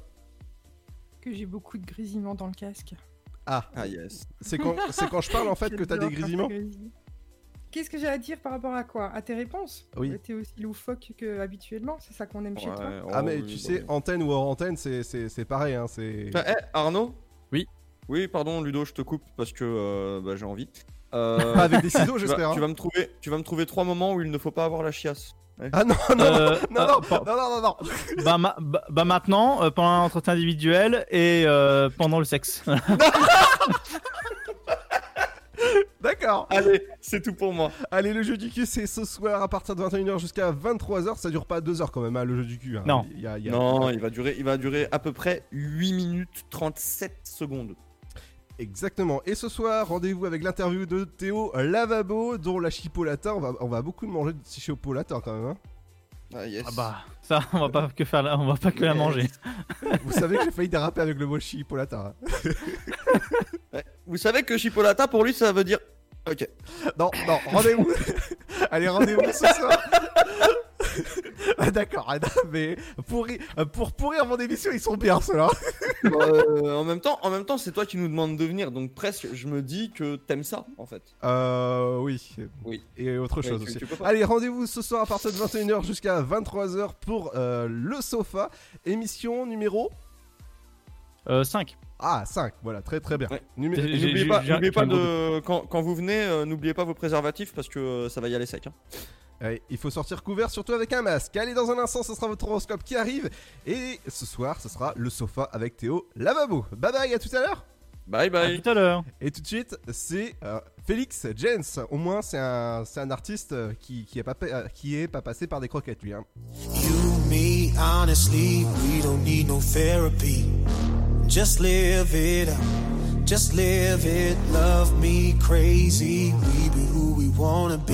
[SPEAKER 29] Que j'ai beaucoup de grésillements dans le casque.
[SPEAKER 1] Ah,
[SPEAKER 27] Ah yes.
[SPEAKER 1] c'est quand, c'est quand je parle en fait que t'as des grésillements?
[SPEAKER 29] grésille. Qu'est-ce que j'ai à dire par rapport à quoi? À tes réponses?
[SPEAKER 1] Oui.
[SPEAKER 29] T'es aussi loufoque que habituellement, c'est ça qu'on aime chez toi?
[SPEAKER 1] Ah,
[SPEAKER 27] oh
[SPEAKER 1] mais
[SPEAKER 27] oui,
[SPEAKER 1] tu
[SPEAKER 27] bah
[SPEAKER 1] sais,
[SPEAKER 27] oui.
[SPEAKER 1] antenne ou hors antenne, c'est, c'est, c'est pareil, hein, c'est...
[SPEAKER 27] Enfin, eh, Arnaud?
[SPEAKER 28] Oui.
[SPEAKER 27] Pardon, Ludo, je te coupe parce que euh, bah, j'ai envie. *laughs* Euh,
[SPEAKER 1] avec des ciseaux,
[SPEAKER 27] tu vas-
[SPEAKER 1] j'espère.
[SPEAKER 27] Tu
[SPEAKER 1] hein.
[SPEAKER 27] vas, me trouver, tu vas me trouver trois moments où il ne faut pas avoir la chiasse. Ouais.
[SPEAKER 1] Ah non, non,
[SPEAKER 28] Euh,
[SPEAKER 1] non,
[SPEAKER 28] ah,
[SPEAKER 1] non, non, non, non, non.
[SPEAKER 28] Bah, ma- bah, bah maintenant, euh, pendant l'entretien individuel et euh, pendant le sexe. *laughs*
[SPEAKER 1] D'accord.
[SPEAKER 27] Allez, c'est tout pour moi.
[SPEAKER 1] Allez, le jeu du cul, c'est ce soir à partir de 21h jusqu'à 23h. Ça dure pas 2 heures quand même, hein, le jeu du cul. hein.
[SPEAKER 28] Non.
[SPEAKER 1] Il y a- il y a-
[SPEAKER 27] Non, il va durer, il va durer à peu près 8 minutes 37 secondes.
[SPEAKER 1] Exactement. Et ce soir, rendez-vous avec l'interview de Théo Lavabo, dont la chipolata. On va, on va beaucoup manger de chipolata quand même. hein.
[SPEAKER 27] Ah, yes.
[SPEAKER 28] Ah bah, ça, on va pas que faire la, on va pas que la manger. *laughs*
[SPEAKER 1] Vous savez que j'ai failli déraper avec le mot chipolata. hein. *laughs*
[SPEAKER 27] Ouais. Vous savez que chipolata pour lui ça veut dire. Ok.
[SPEAKER 1] Non, non, rendez-vous. *laughs* Allez, rendez-vous ce soir. *laughs* Ah, D'accord, ah, mais pour, pour pourrir mon émission, ils sont bien ceux-là. *laughs*
[SPEAKER 27] Euh, en même temps, en même temps, c'est toi qui nous demandes de venir, donc presque, je me dis que t'aimes ça, en fait.
[SPEAKER 1] Euh, oui.
[SPEAKER 27] Oui.
[SPEAKER 1] Et autre
[SPEAKER 27] Ouais,
[SPEAKER 1] chose
[SPEAKER 27] tu-
[SPEAKER 1] aussi.
[SPEAKER 27] tu.
[SPEAKER 1] Allez, rendez-vous ce soir à partir de 21h jusqu'à 23h pour euh, Le Sofa, émission numéro
[SPEAKER 28] Euh, 5.
[SPEAKER 1] Ah, 5, voilà, très très bien.
[SPEAKER 27] N'oubliez pas, de quand, quand vous venez, euh, n'oubliez pas vos préservatifs parce que euh, ça va y aller sec. hein.
[SPEAKER 1] Allez, il faut sortir couvert, surtout avec un masque. Allez, dans un instant, ce sera votre horoscope qui arrive. Et ce soir, ce sera Le Sofa avec Théo Lavabo. Bye bye, à tout à l'heure
[SPEAKER 27] Bye bye.
[SPEAKER 28] tout à l'heure.
[SPEAKER 1] Et tout de suite, c'est euh, Félix Jens. Au moins, c'est un, c'est un artiste euh, qui, qui, est pas, pa- euh, qui est pas passé par des croquettes, lui. hein.
[SPEAKER 30] You, me, honestly, we don't need no therapy. Just live it up. Just live it. Love me crazy. We be who we wanna be.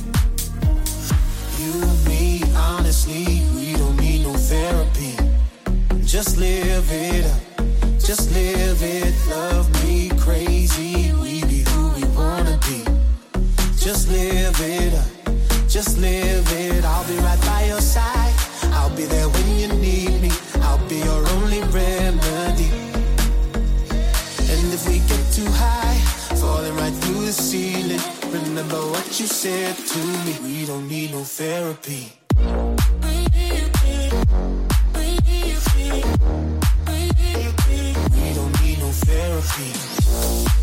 [SPEAKER 30] Honestly, we don't need no therapy. Just live it up. Just live it. Love me crazy. We be who we wanna be. Just live it up. Just live it, I'll be right by your side. Said to me. We don't need no therapy. We don't need no therapy.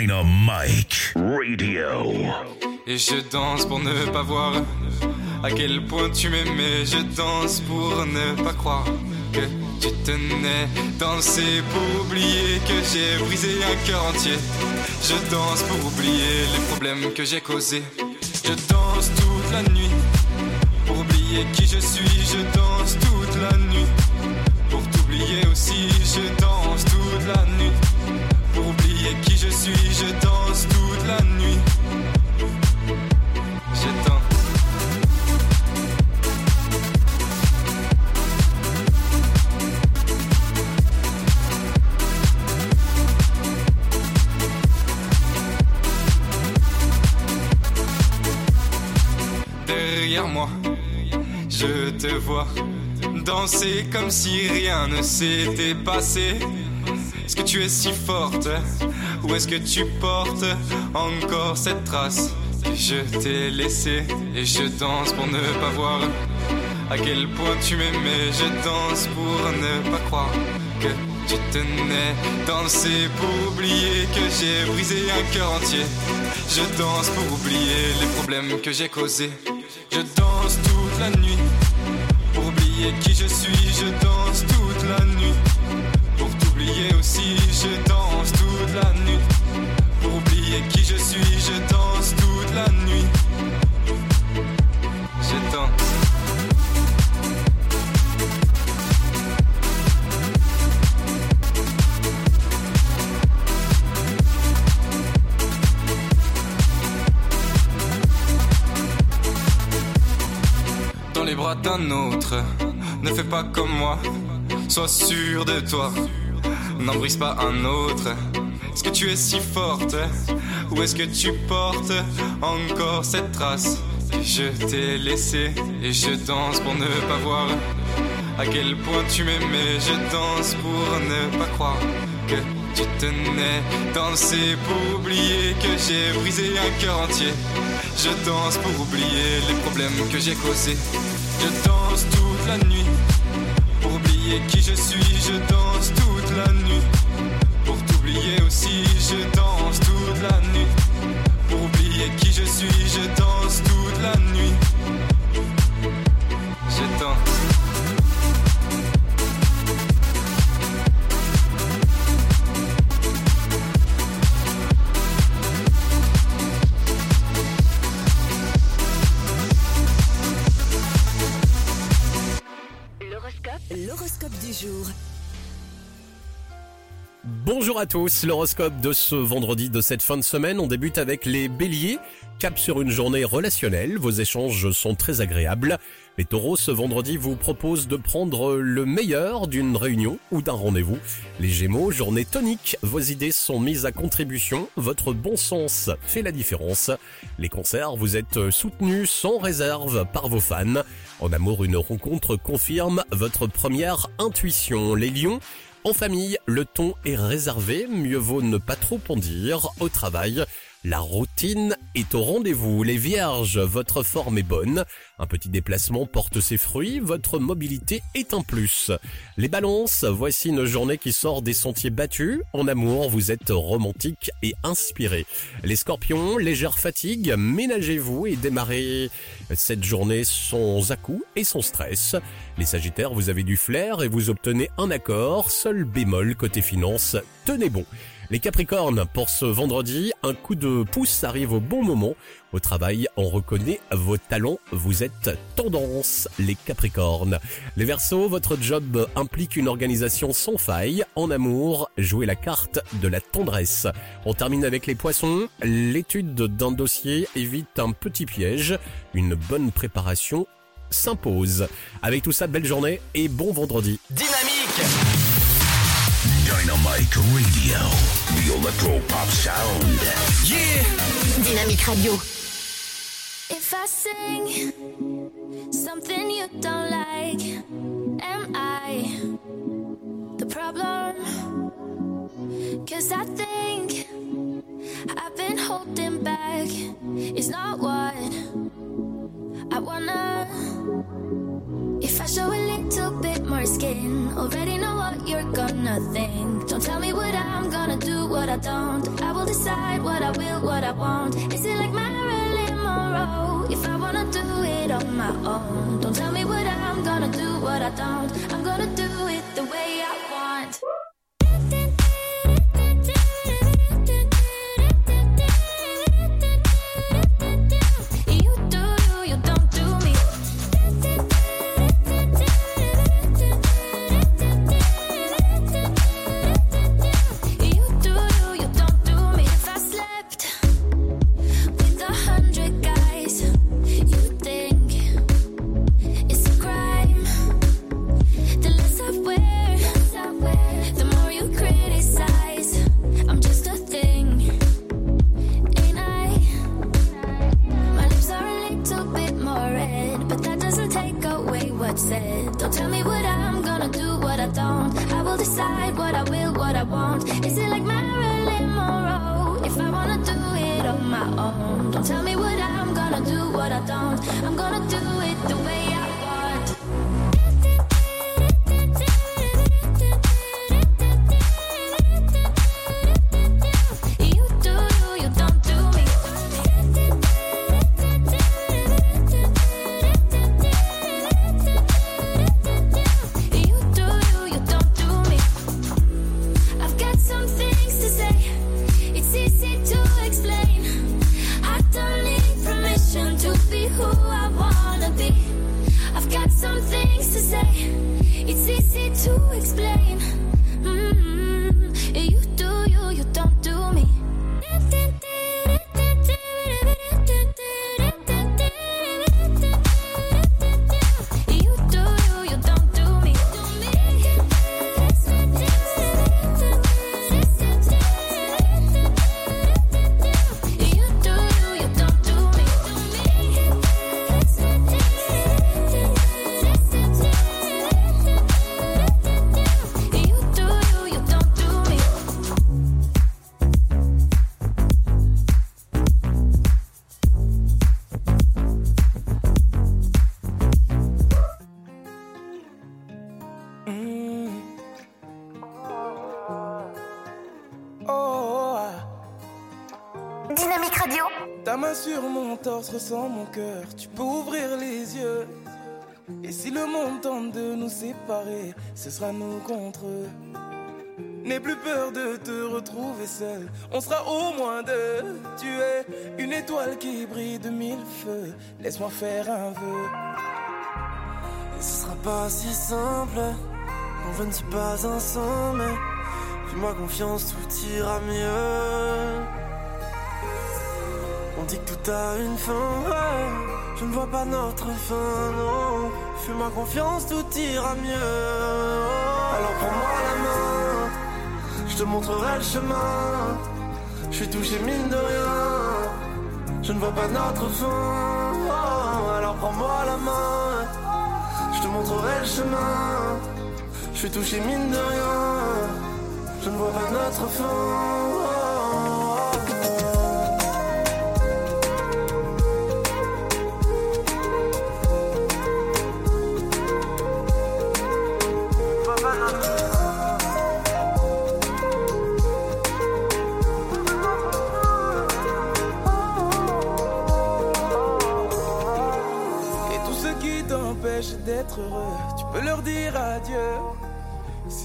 [SPEAKER 5] Dynamite Radio.
[SPEAKER 31] Et je danse pour ne pas voir à quel point tu m'aimais. Je danse pour ne pas croire que tu tenais. Danser pour oublier que j'ai brisé un cœur entier. Je danse pour oublier les problèmes que j'ai causés. Je danse toute la nuit pour oublier qui je suis. Je danse toute la nuit pour t'oublier aussi. Je danse toute la nuit suis, je danse toute la nuit. Je danse. Derrière moi, je te vois danser comme si rien ne s'était passé. Est-ce que tu es si forte? Hein? Ou est-ce que tu portes encore cette trace? Que je t'ai laissée et je danse pour ne pas voir à quel point tu m'aimais. Je danse pour ne pas croire que tu tenais. Danser pour oublier que j'ai brisé un cœur entier. Je danse pour oublier les problèmes que j'ai causés. Je danse toute la nuit pour oublier qui je suis. Je danse toute la nuit pour t'oublier aussi. Je danse Je danse toute la nuit. Je danse. dans les bras d'un autre. Ne fais pas comme moi, sois sûr de toi. N'en brise pas un autre. Est-ce que tu es si forte? Ou est-ce que tu portes encore cette trace? Je t'ai laissée Et je danse pour ne pas voir à quel point tu m'aimais. Je danse pour ne pas croire que tu tenais. Danser pour oublier que j'ai brisé un cœur entier. Je danse pour oublier les problèmes que j'ai causés. Je danse toute la nuit pour oublier qui je suis. Je danse toute la nuit t'oublier aussi. Je danse toute la nuit pour oublier qui je suis. Je danse toute la nuit.
[SPEAKER 32] Bonjour à tous, l'horoscope de ce vendredi de cette fin de semaine, on débute avec les béliers. Cap sur une journée relationnelle, vos échanges sont très agréables. Les taureaux, ce vendredi, vous proposent de prendre le meilleur d'une réunion ou d'un rendez-vous. Les gémeaux, journée tonique, vos idées sont mises à contribution, votre bon sens fait la différence. Les concerts, vous êtes soutenus sans réserve par vos fans. En amour, une rencontre confirme votre première intuition. Les lions, en famille, le ton est réservé, mieux vaut ne pas trop en. Au travail, la routine est au rendez-vous. Les vierges, votre forme est bonne. Un petit déplacement porte ses fruits. Votre mobilité est un plus. Les balances, voici une journée qui sort des sentiers battus. En amour, vous êtes romantique et inspiré. Les scorpions, légère fatigue, ménagez-vous et démarrez cette journée sans à-coups et sans stress. Les sagittaires, vous avez du flair et vous obtenez un accord. Seul bémol côté finance, tenez bon. Les Capricornes, pour ce vendredi, un coup de pouce arrive au bon moment. Au travail, on reconnaît vos talents, vous êtes tendance, les Capricornes. Les Verseaux, votre job implique une organisation sans faille. En amour, jouez la carte de la tendresse. On termine avec les Poissons. L'étude d'un dossier évite un petit piège. Une bonne préparation s'impose. Avec tout ça, belle journée et bon vendredi.
[SPEAKER 2] Dynamique
[SPEAKER 5] Dynamite Radio, the electro pop sound.
[SPEAKER 2] Yeah
[SPEAKER 7] Dynamique Radio.
[SPEAKER 20] If I sing something you don't like, am I the problem? Cause I think I've been holding back. It's not what I wanna. If I show a little bit more skin, already know what you're gonna think. Don't tell me what I'm gonna do, what I don't. I will decide what I will, what I won't. Is it like Marilyn Monroe? If I wanna do it on my own, don't tell me what I'm gonna do, what I don't. I'm gonna do it the way I
[SPEAKER 24] 14 ressent mon cœur, tu peux ouvrir les yeux. Et si le monde tente de nous séparer, ce sera nous contre eux. N'aie plus peur de te retrouver seul, on sera au moins deux. Tu es une étoile qui brille de mille feux, laisse-moi faire un vœu. Et ce sera pas si simple, non je ne suis pas un sommet. Fais-moi confiance, tout ira mieux. Que tout a une fin. Je ne vois pas notre fin, non. Fais-moi confiance, tout ira mieux. Alors prends-moi la main, je te montrerai le chemin. Je suis touché mine de rien. Je ne vois pas notre fin. Oh, alors prends-moi la main, je te montrerai le chemin. Je suis touché mine de rien. Je ne vois pas notre fin.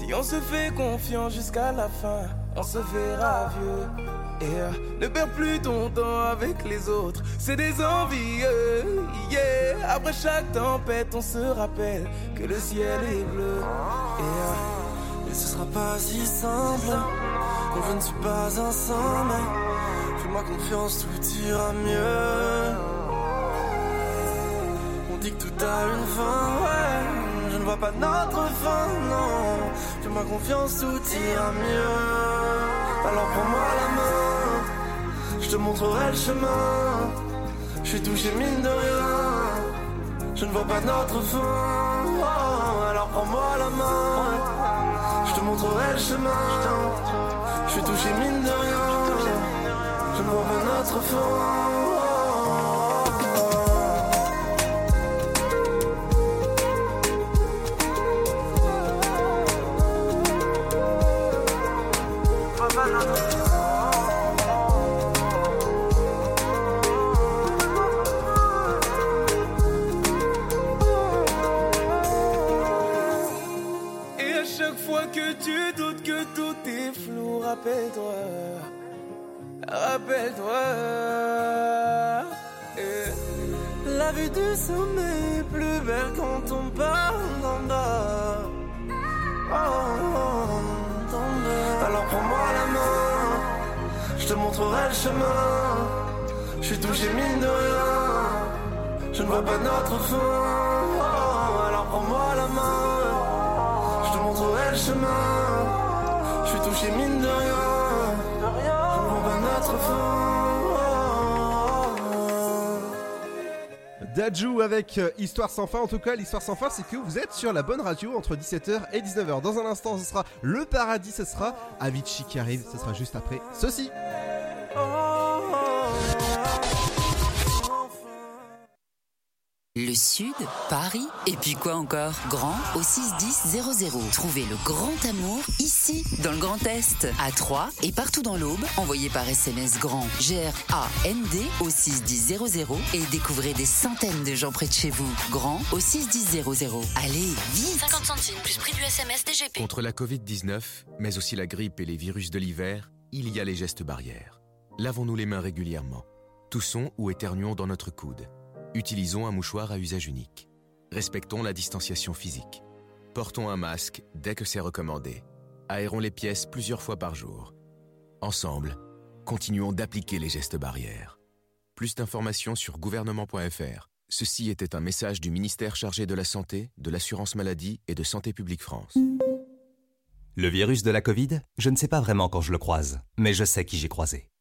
[SPEAKER 24] Si on se fait confiance jusqu'à la fin, on se verra vieux. Et euh, ne perds plus ton temps avec les autres, c'est des envieux. Yeah. Après chaque tempête, on se rappelle que le ciel est bleu. Et, euh, et ce sera pas si simple. Non, je ne suis pas mais fais-moi confiance, tout ira mieux. On dit que tout a une fin, ouais. Je ne vois pas notre fin, non. Fais-moi confiance, tout ira mieux. Alors prends-moi la main, je te montrerai le chemin. Je suis touché mine de rien. Je ne vois pas notre fin. Alors prends-moi la main, je te montrerai le chemin. Je suis touché mine de rien. Je ne vois pas notre fin. Je te montrerai le chemin. Je suis touché mine de rien, je ne vois pas notre fin. Alors prends-moi la main. Je te montrerai le chemin. Je suis touché mine de rien. Je ne vois pas notre fin.
[SPEAKER 1] Dajou avec euh, Histoire sans fin. En tout cas, l'histoire sans fin, c'est que vous êtes sur la bonne radio entre 17h et 19h. Dans un instant, ce sera le paradis, ce sera Avicii qui arrive, ce sera juste après ceci.
[SPEAKER 12] Le Sud, Paris, et puis quoi encore? Grand au 61000. Trouvez le grand amour ici, dans le Grand Est, à Troyes et partout dans l'Aube. Envoyez par SMS grand G-R-A-N-D au 61000 et découvrez des centaines de gens près de chez vous. Grand au 61000. Allez, vite
[SPEAKER 18] 50 centimes plus prix du SMS DGP.
[SPEAKER 10] Contre la Covid-19, mais aussi la grippe et les virus de l'hiver, il y a les gestes barrières. Lavons-nous les mains régulièrement. Toussons ou éternuons dans notre coude. Utilisons un mouchoir à usage unique. Respectons la distanciation physique. Portons un masque dès que c'est recommandé. Aérons les pièces plusieurs fois par jour. Ensemble, continuons d'appliquer les gestes barrières. Plus d'informations sur gouvernement.fr. Ceci était un message du ministère chargé de la Santé, de l'Assurance Maladie et de Santé publique France.
[SPEAKER 11] Le virus de la Covid, je ne sais pas vraiment quand je le croise, mais je sais qui j'ai croisé.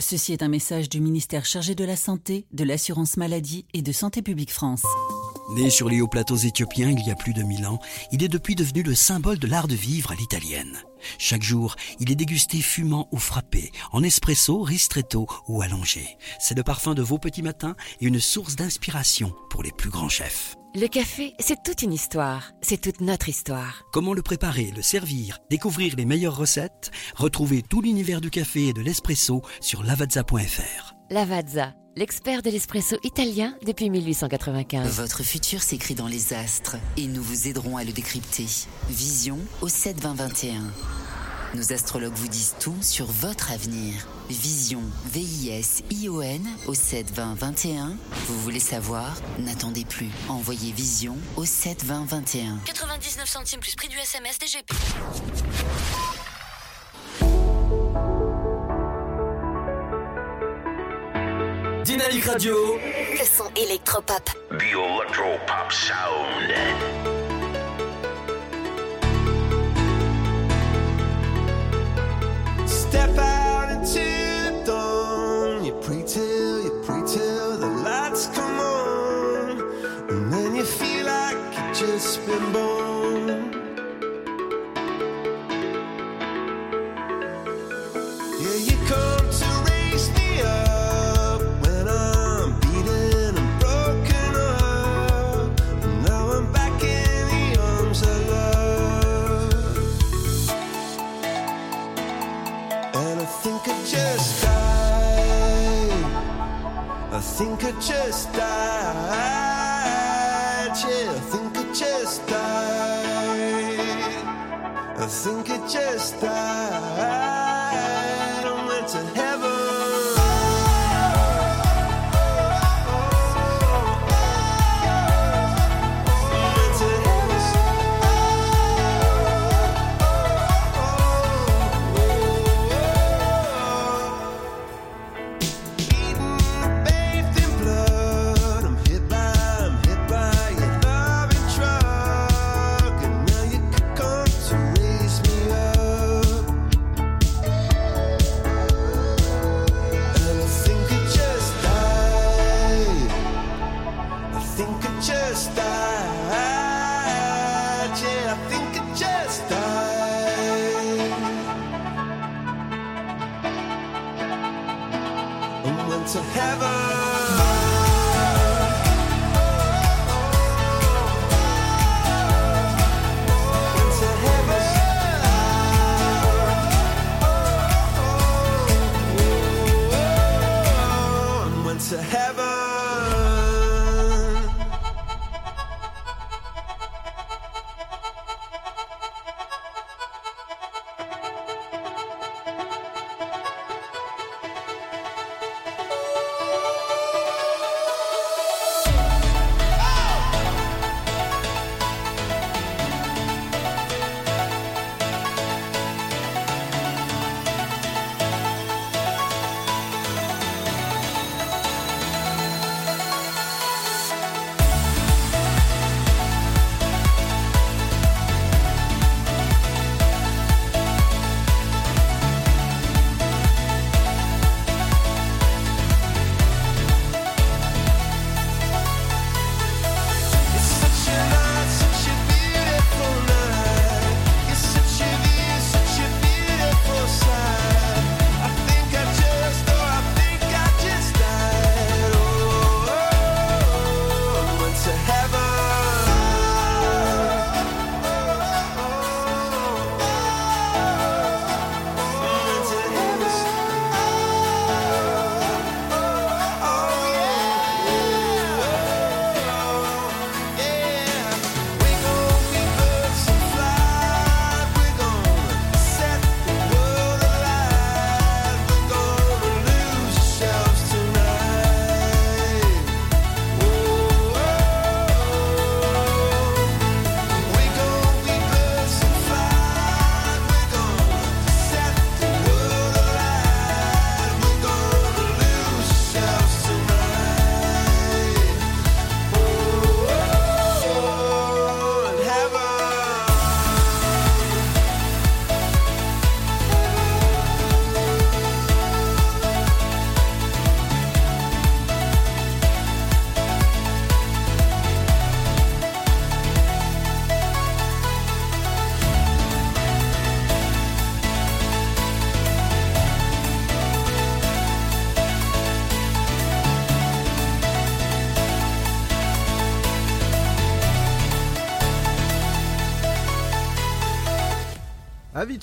[SPEAKER 33] Ceci est un message du ministère chargé de la Santé, de l'Assurance Maladie et de Santé Publique France.
[SPEAKER 15] Né sur les hauts plateaux éthiopiens il y a plus de mille ans, il est depuis devenu le symbole de l'art de vivre à l'italienne. Chaque jour, il est dégusté fumant ou frappé, en espresso, ristretto ou allongé. C'est le parfum de vos petits matins et une source d'inspiration pour les plus grands chefs.
[SPEAKER 16] Le café, c'est toute une histoire. C'est toute notre histoire.
[SPEAKER 15] Comment le préparer, le servir, découvrir les meilleures recettes? Retrouvez tout l'univers du café et de l'espresso sur lavazza.fr.
[SPEAKER 16] Lavazza, l'expert de l'espresso italien depuis 1895.
[SPEAKER 12] Votre futur s'écrit dans les astres et nous vous aiderons à le décrypter. Vision au 72021. Nos astrologues vous disent tout sur votre avenir. Vision, V-I-S-I-O-N au 72021. Vous voulez savoir? N'attendez plus. Envoyez Vision au 72021.
[SPEAKER 18] 99 centimes plus prix du SMS DGP.
[SPEAKER 2] Dynamique Radio.
[SPEAKER 34] Le son électropop.
[SPEAKER 8] The Electro Pop Sound.
[SPEAKER 17] Step out into the dawn. You pray till, you pray till the lights come on. And then you feel like you've just been born. Think I just died. Yeah, I think I just died. I think I just died.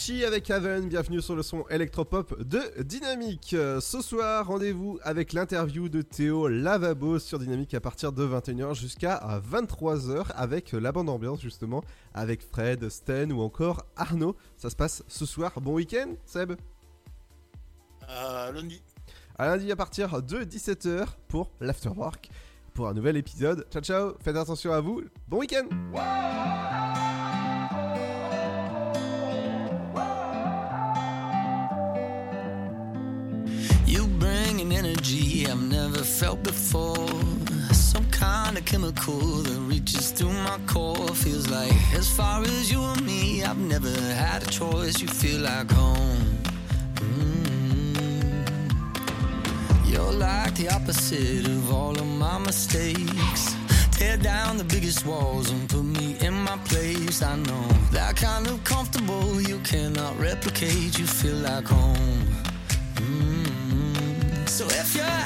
[SPEAKER 1] Avicii avec Haven, bienvenue sur le son électropop de Dynamique. Euh, Ce soir, rendez-vous avec l'interview de Théo Lavabo sur Dynamique à partir de 21h jusqu'à 23h avec la bande ambiance justement, avec Fred, Sten ou encore Arnaud. Ça se passe ce soir. Bon week-end, Seb
[SPEAKER 35] Euh, lundi.
[SPEAKER 1] À lundi à partir de 17h pour l'Afterwork, pour un nouvel épisode. Ciao ciao, faites attention à vous, bon week-end
[SPEAKER 36] energy I've never felt before. Some kind of chemical that reaches through my core. Feels like as far as you and me, I've never had a choice. You feel like home. Mm. You're like the opposite of all of my mistakes. Tear down the biggest walls and put me in my place. I know that kind of comfortable you cannot replicate. You feel like home. So if you're